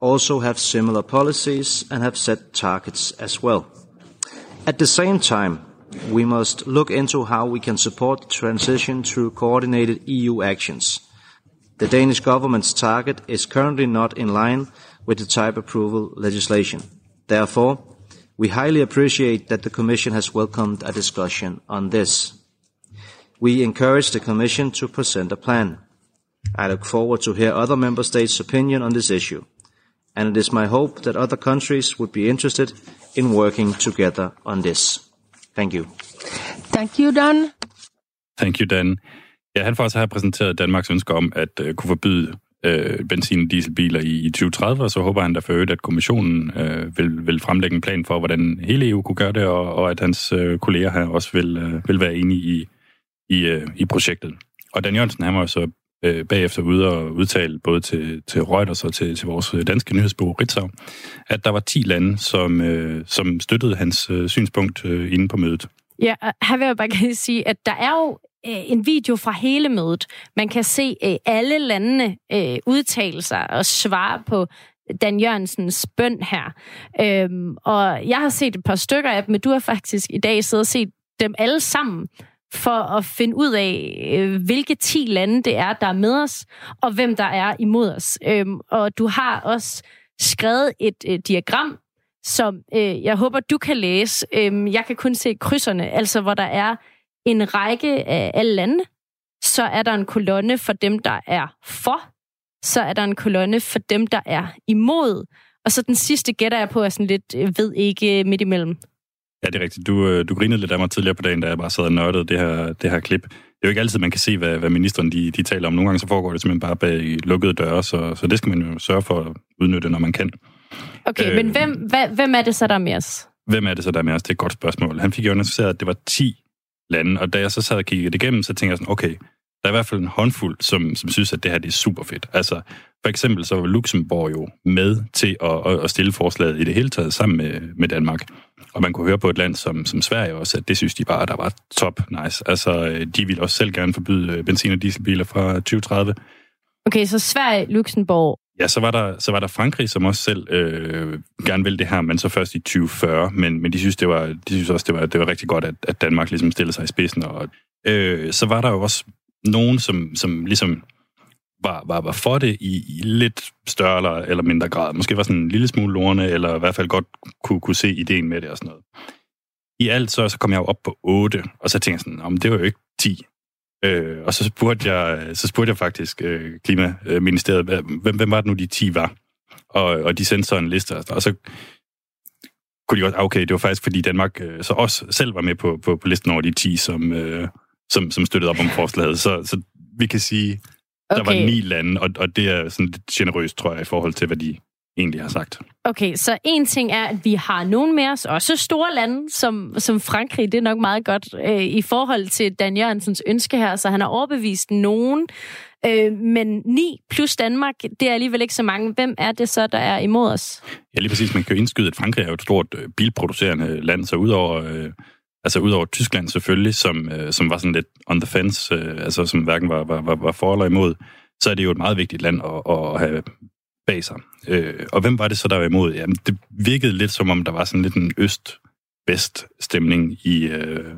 also have similar policies and have set targets as well. At the same time, we must look into how we can support transition through coordinated EU actions. The Danish government's target is currently not in line with the type approval legislation. Therefore, we highly appreciate that the Commission has welcomed a discussion on this. We encourage the Commission to present a plan. I look forward to hear other Member States' opinion on this issue, and it is my hope that other countries would be interested in working together on this. Thank you. Thank you, Dan. Thank you, Dan. Ja, han får også her præsenteret Danmarks ønske om at øh, kunne forbyde øh, benzin- og dieselbiler i, i 2030, og så håber han derfor øvrigt, at kommissionen øh, vil, vil fremlægge en plan for, hvordan hele EU kunne gøre det, og, og at hans øh, kolleger her også vil, øh, vil være enige i, i, øh, i projektet. Og Dan Jørgensen, han var så øh, bagefter ude og udtale både til, til Reuters og til, til vores danske nyhedsbureau Ritzau, at der var 10 lande, som, øh, som støttede hans øh, synspunkt øh, inde på mødet. Ja, her vil jeg bare gerne sige, at der er jo Øh, en video fra hele mødet. Man kan se øh, alle landene øh, udtale sig og svare på Dan Jørgensens bøn her. Øhm, og jeg har set et par stykker af dem, men du har faktisk i dag siddet og set dem alle sammen for at finde ud af, øh, hvilke 10 lande det er, der er med os, og hvem der er imod os. Øhm, og du har også skrevet et øh, diagram, som øh, jeg håber, du kan læse. Øhm, jeg kan kun se krydserne, altså hvor der er en række af alle lande. Så er der en kolonne for dem, der er for. Så er der en kolonne for dem, der er imod. Og så den sidste gætter jeg på er sådan lidt øh, ved ikke midt imellem. Ja, det er rigtigt. Du, øh, du grinede lidt af mig tidligere på dagen, da jeg bare sad og nørdede det her, det her klip. Det er jo ikke altid, man kan se, hvad, hvad ministeren de, de taler om. Nogle gange så foregår det simpelthen bare bag lukkede døre, så, så det skal man jo sørge for at udnytte, når man kan. Okay, øh, men hvem, hvad, hvem er det så, der er med os? Hvem er det så, der er med os? Det er et godt spørgsmål. Han fik jo annonceret, at det var 10 lande, og da jeg så sad og kiggede det igennem, så tænkte jeg sådan, okay, der er i hvert fald en håndfuld, som, som synes, at det her det er super fedt. Altså, for eksempel så var Luxembourg jo med til at, at stille forslaget i det hele taget sammen med, med Danmark. Og man kunne høre på et land som, som Sverige også, at det synes de bare, der var top nice. Altså, de ville også selv gerne forbyde øh, benzin- og dieselbiler fra 2030. Okay, så Sverige, Luxembourg. Ja, så var der, så var der Frankrig, som også selv øh, gerne ville det her, men så først i 2040. Men, men de synes, det var, de synes også, det var, det var rigtig godt, at, at Danmark ligesom stillede sig i spidsen. Og, øh, så var der jo også nogen, som, som ligesom var, var, var for det i, i lidt større eller, eller mindre grad. Måske var sådan en lille smule lorne, eller i hvert fald godt kunne, kunne se ideen med det og sådan noget. I alt så, så kom jeg jo op på 8, og så tænkte jeg sådan, om det var jo ikke 10. Øh, og så spurgte jeg, så spurgte jeg faktisk øh, Klimaministeriet, hvem, hvem var det nu, de 10 var? Og, og de sendte så en liste, og så kunne de også, ah, okay, det var faktisk, fordi Danmark øh, så også selv var med på, på, på listen over de 10, som, øh, som, som støttede op om forslaget. Så, så vi kan sige, der okay. var ni lande, og, og det er sådan lidt generøst, tror jeg, i forhold til, hvad de egentlig har sagt. Okay, så en ting er, at vi har nogen med os, også store lande, som, som Frankrig, det er nok meget godt øh, i forhold til Dan Jørgensens ønske her, så han har overbevist nogen, øh, men ni plus Danmark, det er alligevel ikke så mange. Hvem er det så, der er imod os? Ja, lige præcis. Man kan jo indskyde, at Frankrig er jo et stort øh, bilproducerende land, så udover... Øh, Altså udover Tyskland selvfølgelig, som, øh, som var sådan lidt on the fence, øh, altså som hverken var, var, var, var for eller imod, så er det jo et meget vigtigt land at, at have bag sig. Øh, og hvem var det så, der var imod? Jamen, det virkede lidt som om, der var sådan lidt en øst-vest stemning i, øh,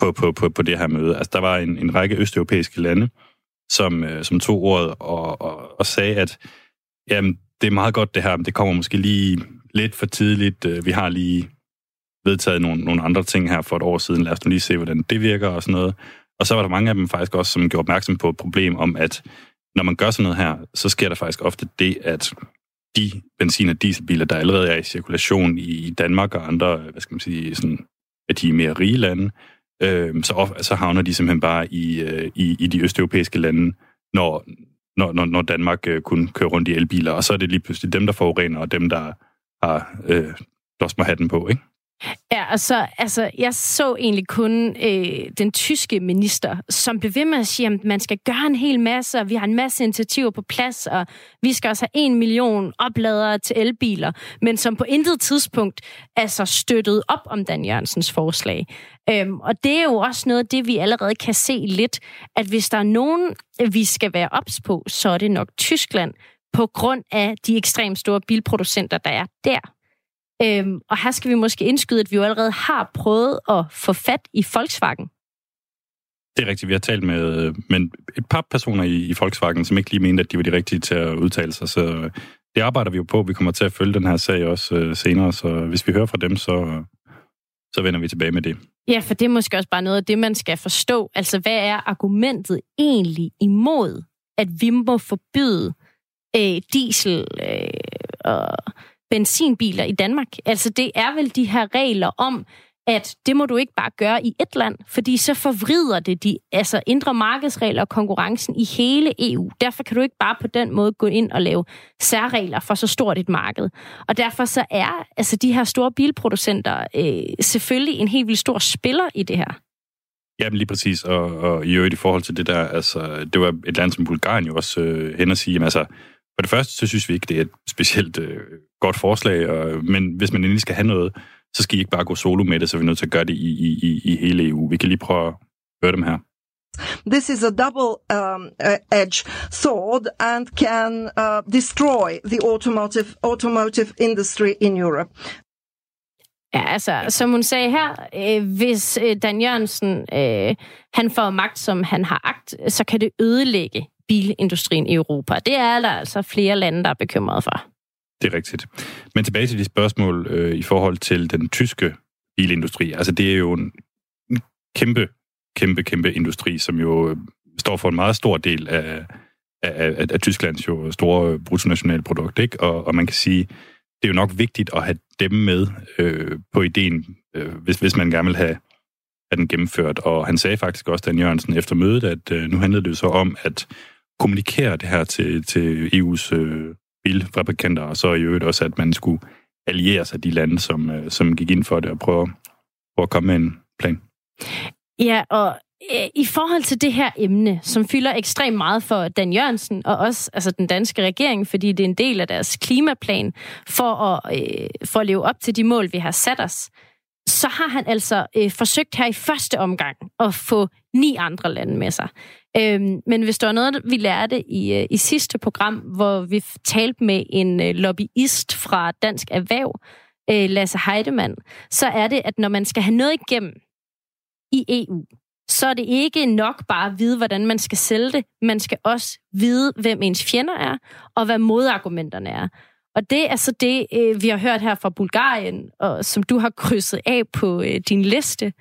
på, på, på, på det her møde. Altså, der var en, en række østeuropæiske lande, som, øh, som tog ordet og, og, og sagde, at jamen, det er meget godt det her, men det kommer måske lige lidt for tidligt. Øh, vi har lige vedtaget nogle, nogle andre ting her for et år siden. Lad os nu lige se, hvordan det virker og sådan noget. Og så var der mange af dem faktisk også, som gjorde opmærksom på et problem om, at når man gør sådan noget her, så sker der faktisk ofte det, at de benzin- og dieselbiler, der allerede er i cirkulation i Danmark og andre, øh, hvad skal man sige, sådan, at de er mere rige lande, øh, så, of, så havner de simpelthen bare i, øh, i, i de østeuropæiske lande, når, når, når, når Danmark øh, kun kører rundt i elbiler, og så er det lige pludselig dem, der forurener, og dem, der har øh, lost på, ikke? Ja, altså, altså jeg så egentlig kun øh, den tyske minister, som blev ved med at sige, at man skal gøre en hel masse, og vi har en masse initiativer på plads, og vi skal også have en million opladere til elbiler, men som på intet tidspunkt altså støttet op om Dan Jørgensens forslag. Øhm, og det er jo også noget af det, vi allerede kan se lidt, at hvis der er nogen, vi skal være ops på, så er det nok Tyskland, på grund af de ekstremt store bilproducenter, der er der. Øhm, og her skal vi måske indskyde, at vi jo allerede har prøvet at få fat i Volkswagen. Det er rigtigt. Vi har talt med, med et par personer i, i Volkswagen, som ikke lige mente, at de var de rigtige til at udtale sig. Så det arbejder vi jo på. Vi kommer til at følge den her sag også øh, senere, så hvis vi hører fra dem, så, så vender vi tilbage med det. Ja, for det er måske også bare noget af det, man skal forstå. Altså, hvad er argumentet egentlig imod, at vi må forbyde øh, diesel øh, og benzinbiler i Danmark. Altså, det er vel de her regler om, at det må du ikke bare gøre i et land, fordi så forvrider det de altså indre markedsregler og konkurrencen i hele EU. Derfor kan du ikke bare på den måde gå ind og lave særregler for så stort et marked. Og derfor så er altså de her store bilproducenter øh, selvfølgelig en helt vildt stor spiller i det her. Ja, men lige præcis. Og, og i øvrigt i forhold til det der, altså, det var et land som Bulgarien jo også øh, hen og sige, jamen, altså, for det første, så synes vi ikke, det er et specielt øh, godt forslag, og, men hvis man endelig skal have noget, så skal I ikke bare gå solo med det, så er vi nødt til at gøre det i, i, i, i hele EU. Vi kan lige prøve at høre dem her. This is a double um, uh, edged sword and can uh, destroy the automotive automotive industry in Europe. Ja, altså, som hun sagde her, øh, hvis øh, Dan Jørgensen øh, han får magt, som han har agt, så kan det ødelægge bilindustrien i Europa. Det er der altså flere lande, der er bekymrede for. Det er rigtigt. Men tilbage til de spørgsmål øh, i forhold til den tyske bilindustri. Altså, det er jo en kæmpe, kæmpe, kæmpe industri, som jo øh, står for en meget stor del af, af, af, af Tysklands jo store øh, bruttonationale produkt, ikke? Og, og man kan sige, det er jo nok vigtigt at have dem med øh, på ideen, øh, hvis, hvis man gerne vil have, have den gennemført. Og han sagde faktisk også, Dan Jørgensen, efter mødet, at øh, nu handlede det jo så om at kommunikere det her til, til EU's øh, bilfabrikanter, og så i øvrigt også, at man skulle alliere sig de lande, som, øh, som gik ind for det, og prøve, prøve at komme med en plan. Ja, og øh, i forhold til det her emne, som fylder ekstremt meget for Dan Jørgensen og også altså den danske regering, fordi det er en del af deres klimaplan for at, øh, for at leve op til de mål, vi har sat os, så har han altså øh, forsøgt her i første omgang at få ni andre lande med sig. Øhm, men hvis der var noget, vi lærte i, øh, i sidste program, hvor vi talte med en øh, lobbyist fra Dansk Erhverv, øh, Lasse Heidemann, så er det, at når man skal have noget igennem i EU, så er det ikke nok bare at vide, hvordan man skal sælge det. Man skal også vide, hvem ens fjender er, og hvad modargumenterne er. Og det er så det, øh, vi har hørt her fra Bulgarien, og som du har krydset af på din liste.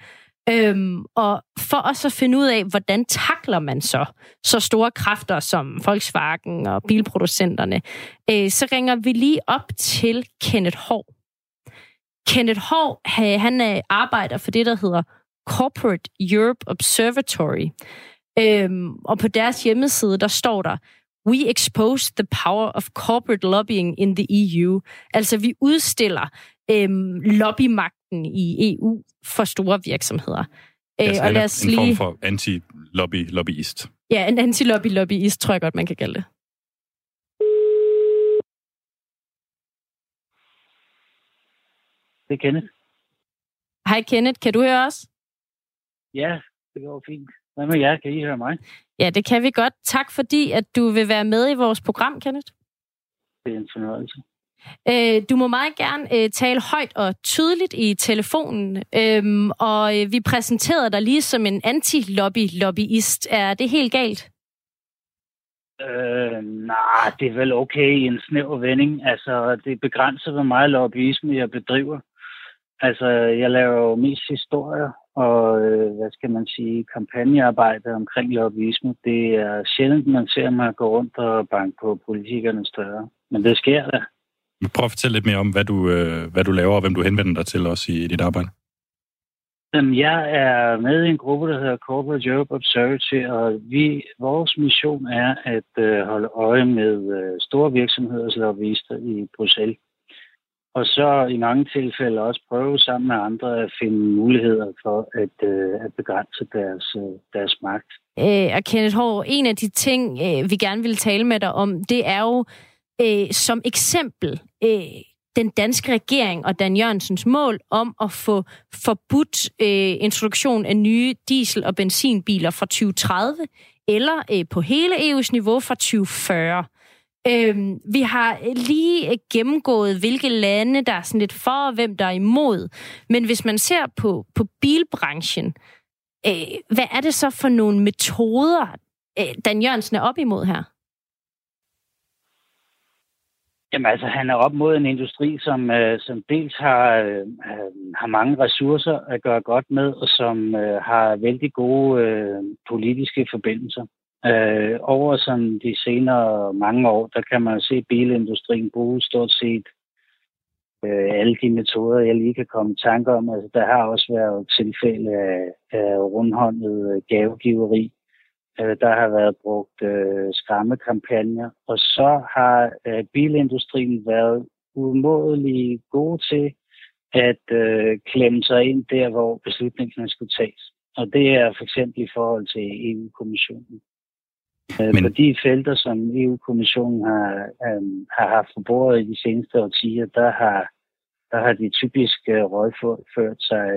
Øhm, og for os at finde ud af, hvordan takler man så så store kræfter som Volkswagen og bilproducenterne, øh, så ringer vi lige op til Kenneth Hov. Kenneth Hov, han øh, arbejder for det, der hedder Corporate Europe Observatory. Øhm, og på deres hjemmeside, der står der, We expose the power of corporate lobbying in the EU. Altså, vi udstiller øhm, lobbymagten i EU for store virksomheder. Øh, altså, og lad os en lige... form for anti-lobby-lobbyist. Ja, en anti-lobby-lobbyist, tror jeg godt, man kan kalde det. Det er Kenneth. Hej Kenneth, kan du høre os? Ja, det går fint. Hvad med jer? Kan I høre mig? Ja, det kan vi godt. Tak fordi, at du vil være med i vores program, Kenneth. Det er en fornøjelse. Øh, du må meget gerne øh, tale højt og tydeligt i telefonen, øhm, og øh, vi præsenterede dig lige som en anti-lobby-lobbyist. Er det helt galt? Øh, nej, det er vel okay i en snæver vending. Altså, det begrænser, hvor meget lobbyisme jeg bedriver. Altså, jeg laver jo mest historier, og øh, hvad skal man sige, kampagnearbejde omkring lobbyisme. Det er sjældent, man ser mig gå rundt og banke på politikernes døre. Men det sker da. Prøv at fortælle lidt mere om, hvad du, øh, hvad du laver, og hvem du henvender dig til også i dit arbejde. Jamen, jeg er med i en gruppe, der hedder Corporate Europe Observatory, og vi, vores mission er at øh, holde øje med øh, store virksomheders lobbyister i Bruxelles. Og så i mange tilfælde også prøve sammen med andre at finde muligheder for at, øh, at begrænse deres, øh, deres magt. Øh, og Kenneth Hård, en af de ting, øh, vi gerne vil tale med dig om, det er jo øh, som eksempel øh, den danske regering og Dan Jørgensens mål om at få forbudt øh, introduktion af nye diesel- og benzinbiler fra 2030, eller øh, på hele EU's niveau fra 2040. Øhm, vi har lige gennemgået, hvilke lande, der er sådan lidt for, og hvem der er imod. Men hvis man ser på, på bilbranchen, øh, hvad er det så for nogle metoder, øh, Dan Jørgensen er op imod her? Jamen altså, han er op mod en industri, som, øh, som dels har, øh, øh, har mange ressourcer at gøre godt med, og som øh, har vældig gode øh, politiske forbindelser. Øh, over sådan de senere mange år, der kan man se bilindustrien bruge stort set øh, alle de metoder, jeg lige kan komme i tanke om. Altså, der har også været tilfælde af, af rundhåndet øh, gavegiveri. Øh, der har været brugt øh, skræmmekampagner. Og så har øh, bilindustrien været umådelig gode til at øh, klemme sig ind der, hvor beslutningerne skulle tages. Og det er for eksempel i forhold til EU-kommissionen. Men... På de felter, som EU-kommissionen har, um, har haft på bordet i de seneste årtier, der har, der har de typisk uh, rådført sig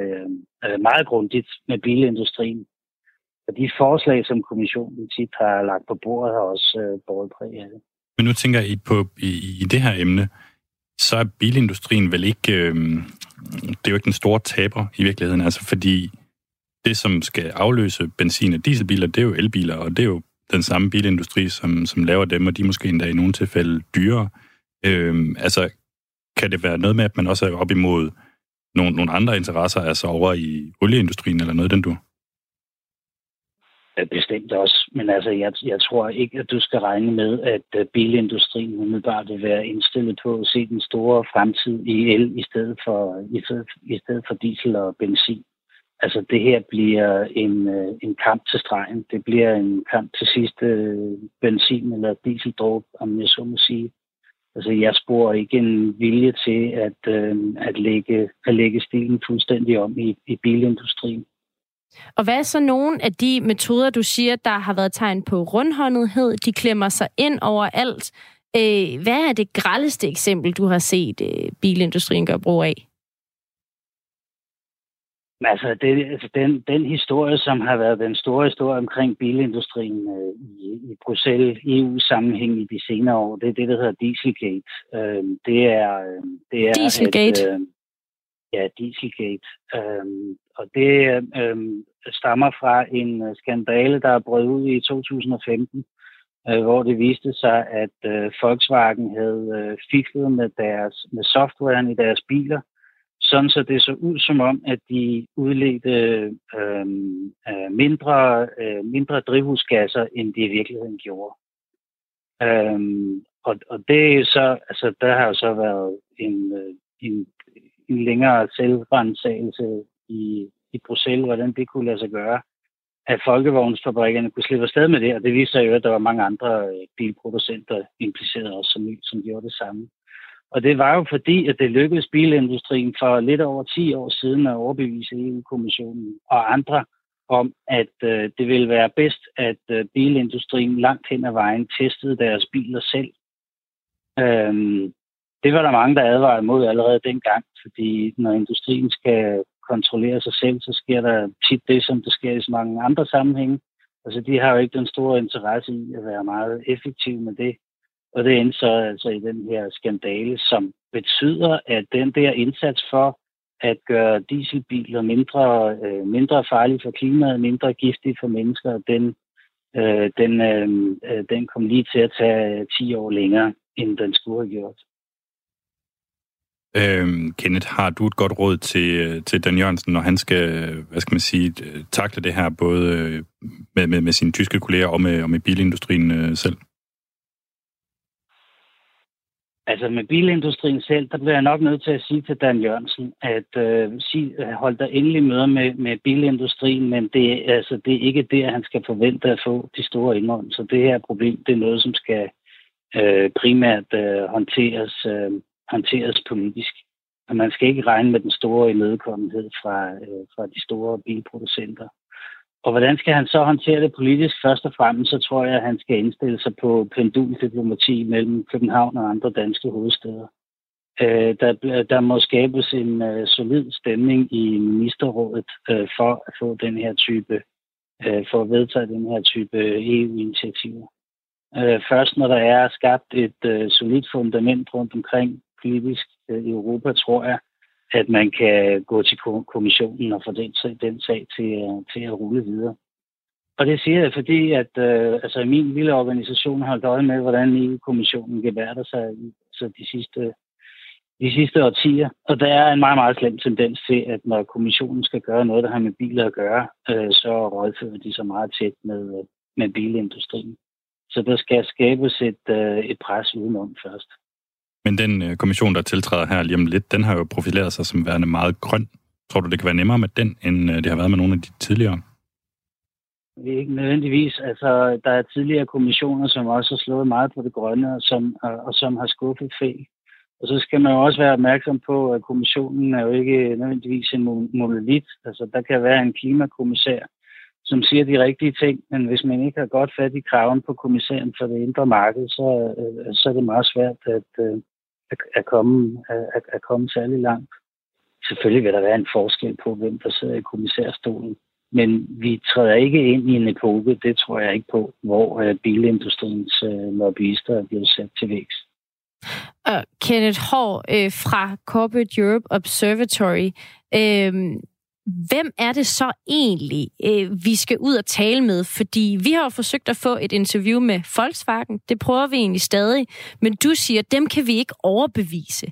uh, meget grundigt med bilindustrien. Og de forslag, som kommissionen tit har lagt på bordet, har også øh, båret præg af det. Men nu tænker I på i, i det her emne, så er bilindustrien vel ikke, øh, det er jo ikke den store taber i virkeligheden, altså fordi det, som skal afløse benzin- og dieselbiler, det er jo elbiler, og det er jo den samme bilindustri, som, som laver dem, og de er måske endda i nogle tilfælde dyrere. Øh, altså, kan det være noget med, at man også er op imod nogle, nogle andre interesser, altså over i olieindustrien eller noget den du? Bestemt også. Men altså, jeg, jeg tror ikke, at du skal regne med, at øh, bilindustrien umiddelbart vil være indstillet på at se den store fremtid i el i stedet for, i stedet, i stedet for diesel og benzin. Altså, det her bliver en, øh, en kamp til stregen. Det bliver en kamp til sidste øh, benzin- eller dieseldråb, om jeg så må sige. Altså, jeg sporer ikke en vilje til at, at, lægge, at lægge stilen fuldstændig om i, i bilindustrien. Og hvad er så nogle af de metoder, du siger, der har været tegn på rundhåndethed? De klemmer sig ind over alt. Øh, hvad er det grældeste eksempel, du har set øh, bilindustrien gøre brug af? Altså, det, altså den, den historie, som har været den store historie omkring bilindustrien øh, i, i Bruxelles EU-sammenhæng i de senere år, det er det, der hedder Dieselgate. Øh, det er, øh, det er Dieselgate? Et, øh, ja, Dieselgate. Øhm, og det øhm, stammer fra en øh, skandale, der er brød ud i 2015, øh, hvor det viste sig, at øh, Volkswagen havde øh, fiklet med, deres, med softwaren i deres biler, sådan så det så ud som om, at de udledte øhm, øh, mindre, øh, mindre drivhusgasser, end de i virkeligheden gjorde. Øhm, og, og det er så, altså der har jo så været en, øh, en en længere selvrensagelse i, i Bruxelles, hvordan det kunne lade sig gøre, at folkevognsfabrikkerne kunne slippe afsted med det, og det viser sig jo, at der var mange andre øh, bilproducenter impliceret også, som, som gjorde det samme. Og det var jo fordi, at det lykkedes bilindustrien for lidt over 10 år siden at overbevise EU-kommissionen og andre om, at øh, det ville være bedst, at øh, bilindustrien langt hen ad vejen testede deres biler selv. Øhm, det var der mange, der advarede mod allerede dengang, fordi når industrien skal kontrollere sig selv, så sker der tit det, som der sker i så mange andre sammenhænge. Altså, de har jo ikke den store interesse i at være meget effektive med det. Og det endte så altså i den her skandale, som betyder, at den der indsats for at gøre dieselbiler mindre, øh, mindre farlige for klimaet, mindre giftige for mennesker, den, øh, den, øh, øh den kom lige til at tage 10 år længere, end den skulle have gjort. Øhm, Kenneth, har du et godt råd til, øh, til Dan Jørgensen, når han skal, øh, hvad skal man sige, øh, takle det her, både med, med, med sine tyske kolleger og med, og med bilindustrien øh, selv? Altså med bilindustrien selv, der bliver jeg nok nødt til at sige til Dan Jørgensen, at øh, sig, hold dig endelig møder med, med bilindustrien, men det, altså, det er ikke det, han skal forvente at få de store indrømmelser. Så det her problem, det er noget, som skal øh, primært øh, håndteres øh, håndteres politisk. Og man skal ikke regne med den store imødekommenhed fra, øh, fra de store bilproducenter. Og hvordan skal han så håndtere det politisk? Først og fremmest så tror jeg, at han skal indstille sig på penduldiplomati mellem København og andre danske hovedsteder. Øh, der, der må skabes en øh, solid stemning i ministerrådet øh, for at få den her type, øh, for at vedtage den her type øh, EU-initiativer. Øh, først når der er skabt et øh, solidt fundament rundt omkring politisk øh, i Europa, tror jeg, at man kan gå til kommissionen og få den, den sag til, øh, til at rulle videre. Og det siger jeg, fordi at øh, altså, min lille organisation har holdt øje med, hvordan EU-kommissionen gebærder sig så altså, de sidste, de sidste årtier. Og der er en meget, meget slem tendens til, at når kommissionen skal gøre noget, der har med biler at gøre, øh, så rådfører de så meget tæt med, med bilindustrien. Så der skal skabes et, øh, et pres udenom først. Men den øh, kommission, der tiltræder her lige om lidt, den har jo profileret sig som værende meget grøn. Tror du, det kan være nemmere med den, end øh, det har været med nogle af de tidligere? Det er ikke nødvendigvis. Altså, der er tidligere kommissioner, som også har slået meget på det grønne, og som, og, som har skuffet fejl. Og så skal man jo også være opmærksom på, at kommissionen er jo ikke nødvendigvis en monolit. Altså, der kan være en klimakommissær, som siger de rigtige ting, men hvis man ikke har godt fat i kraven på kommissæren for det indre marked, så, øh, så er det meget svært at, at, at, komme, at, at komme særlig langt. Selvfølgelig vil der være en forskel på, hvem der sidder i kommissærstolen, men vi træder ikke ind i en epoke, det tror jeg ikke på, hvor øh, bilindustriens øh, lobbyister er blevet sat til vækst. Og Kenneth Hård øh, fra Corporate Europe Observatory. Øh, hvem er det så egentlig, øh, vi skal ud og tale med? Fordi vi har jo forsøgt at få et interview med Volkswagen. Det prøver vi egentlig stadig. Men du siger, dem kan vi ikke overbevise.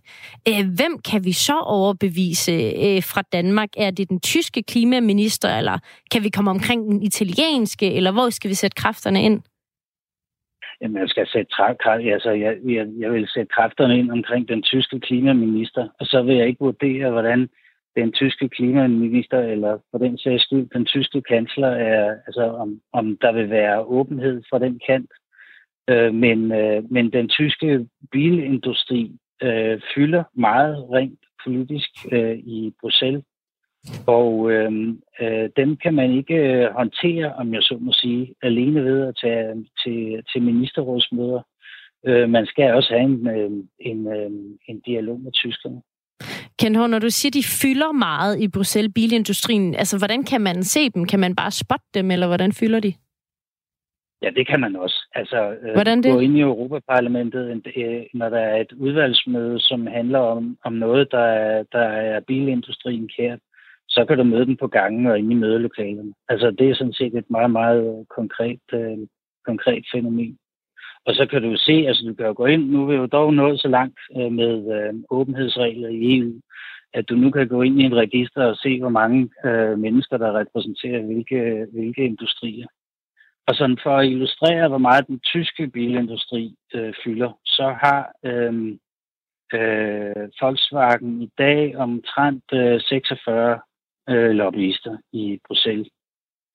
Øh, hvem kan vi så overbevise øh, fra Danmark? Er det den tyske klimaminister, eller kan vi komme omkring den italienske, eller hvor skal vi sætte kræfterne ind? Jamen, jeg skal sætte tra- altså, jeg, jeg, jeg vil sætte kræfterne ind omkring den tyske klimaminister, og så vil jeg ikke vurdere, hvordan den tyske klimaminister, eller for den sags skyld, den tyske kansler, er, altså om, om der vil være åbenhed fra den kant. Øh, men, øh, men den tyske bilindustri øh, fylder meget rent politisk øh, i Bruxelles. Og øh, øh, dem kan man ikke øh, håndtere, om jeg så må sige, alene ved at tage til, til ministerrådsmøder. Øh, man skal også have en, øh, en, øh, en dialog med tyskerne. Ken Horn, når du siger, de fylder meget i Bruxelles bilindustrien, altså hvordan kan man se dem? Kan man bare spotte dem, eller hvordan fylder de? Ja, det kan man også. Altså, Hvordan det? gå ind i Europaparlamentet, øh, når der er et udvalgsmøde, som handler om, om noget, der er, der er bilindustrien kært, så kan du møde dem på gangen og inde i mødelokalerne. Altså, det er sådan set et meget, meget konkret, øh, konkret fænomen. Og så kan du se, altså du kan jo gå ind, nu er vi jo dog nået så langt øh, med øh, åbenhedsregler i EU, at du nu kan gå ind i et register og se, hvor mange øh, mennesker, der repræsenterer hvilke, hvilke industrier. Og sådan for at illustrere, hvor meget den tyske bilindustri øh, fylder, så har øh, øh, Volkswagen i dag omtrent øh, 46 øh, lobbyister i Bruxelles.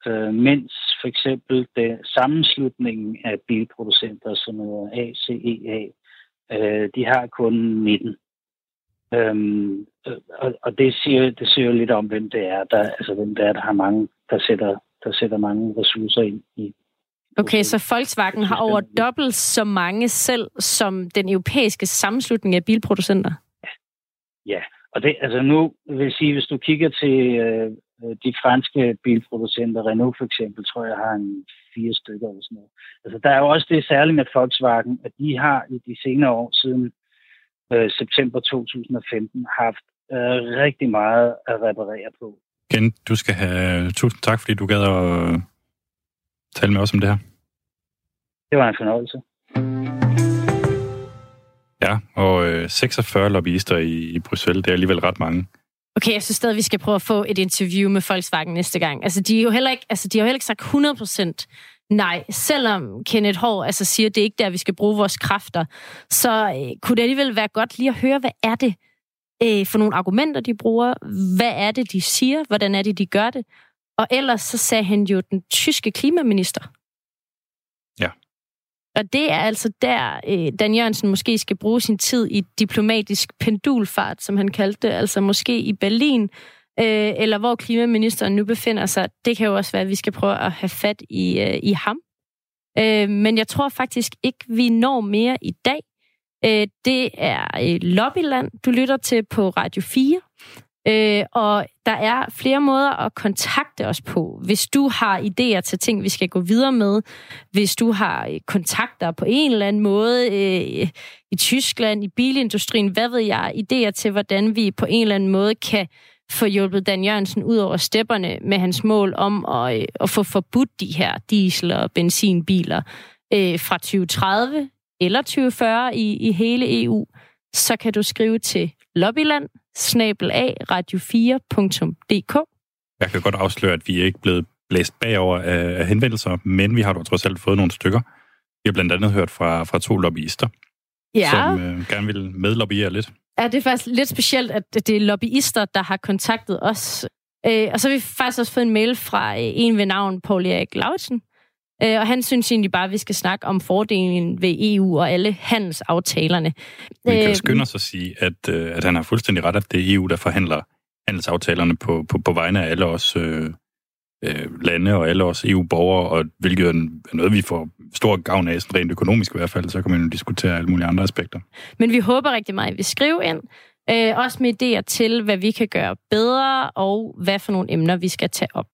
Øh, mens for eksempel det, sammenslutningen af bilproducenter, som er ACEA, øh, de har kun 19. Øhm, og, og det siger, det siger jo lidt om, hvem det er, der, altså hvem det er, der har mange, der sætter, der sætter mange ressourcer ind i. Okay, så Volkswagen har over dobbelt så mange selv som den europæiske sammenslutning af bilproducenter? Ja, og det, altså nu vil jeg sige, hvis du kigger til øh, de franske bilproducenter, Renault for eksempel, tror jeg har en fire stykker eller sådan noget. Altså der er jo også det særligt med Volkswagen, at de har i de senere år siden øh, september 2015 haft øh, rigtig meget at reparere på. Ken, du skal have tusind tak, fordi du gad at tale med os om det her. Det var en fornøjelse. Ja, og øh, 46 lobbyister i, i Bruxelles, det er alligevel ret mange. Okay, jeg synes stadig, vi skal prøve at få et interview med Volkswagen næste gang. Altså, de, er jo heller ikke, altså, de har jo heller ikke sagt 100% nej. Selvom Kenneth Hård altså, siger, at det er ikke der, vi skal bruge vores kræfter, så øh, kunne det alligevel være godt lige at høre, hvad er det øh, for nogle argumenter, de bruger? Hvad er det, de siger? Hvordan er det, de gør det? Og ellers så sagde han jo den tyske klimaminister. Og det er altså der, øh, Dan Jørgensen måske skal bruge sin tid i diplomatisk pendulfart, som han kaldte det, altså måske i Berlin, øh, eller hvor klimaministeren nu befinder sig. Det kan jo også være, at vi skal prøve at have fat i, øh, i ham. Øh, men jeg tror faktisk ikke, vi når mere i dag. Øh, det er øh, Lobbyland, du lytter til på Radio 4. Øh, og der er flere måder at kontakte os på. Hvis du har idéer til ting, vi skal gå videre med, hvis du har øh, kontakter på en eller anden måde øh, i Tyskland, i bilindustrien, hvad ved jeg, idéer til, hvordan vi på en eller anden måde kan få hjulpet Dan Jørgensen ud over stepperne med hans mål om at, øh, at få forbudt de her diesel- og benzinbiler øh, fra 2030 eller 2040 i, i hele EU, så kan du skrive til lobbyland radio4.dk. Jeg kan godt afsløre, at vi er ikke blevet blæst bagover af, af henvendelser, men vi har dog trods alt fået nogle stykker. Vi har blandt andet hørt fra, fra to lobbyister, Ja. som øh, gerne vil medlobbyere lidt. Ja, det er faktisk lidt specielt, at det er lobbyister, der har kontaktet os. Øh, og så har vi faktisk også fået en mail fra øh, en ved navn Paul Erik Lauritsen, Øh, og han synes egentlig bare, at vi skal snakke om fordelen ved EU og alle handelsaftalerne. Vi kan jo Øh, skynde os at sige, at, øh, at han har fuldstændig ret, at det er EU, der forhandler handelsaftalerne på, på, på vegne af alle os øh, øh, lande og alle os EU-borgere, og hvilket er er noget, vi får stor gavn af, sådan rent økonomisk i hvert fald, så kan man jo diskutere alle mulige andre aspekter. Men vi håber rigtig meget, at vi skriver ind. Øh, også med idéer til, hvad vi kan gøre bedre, og hvad for nogle emner, vi skal tage op.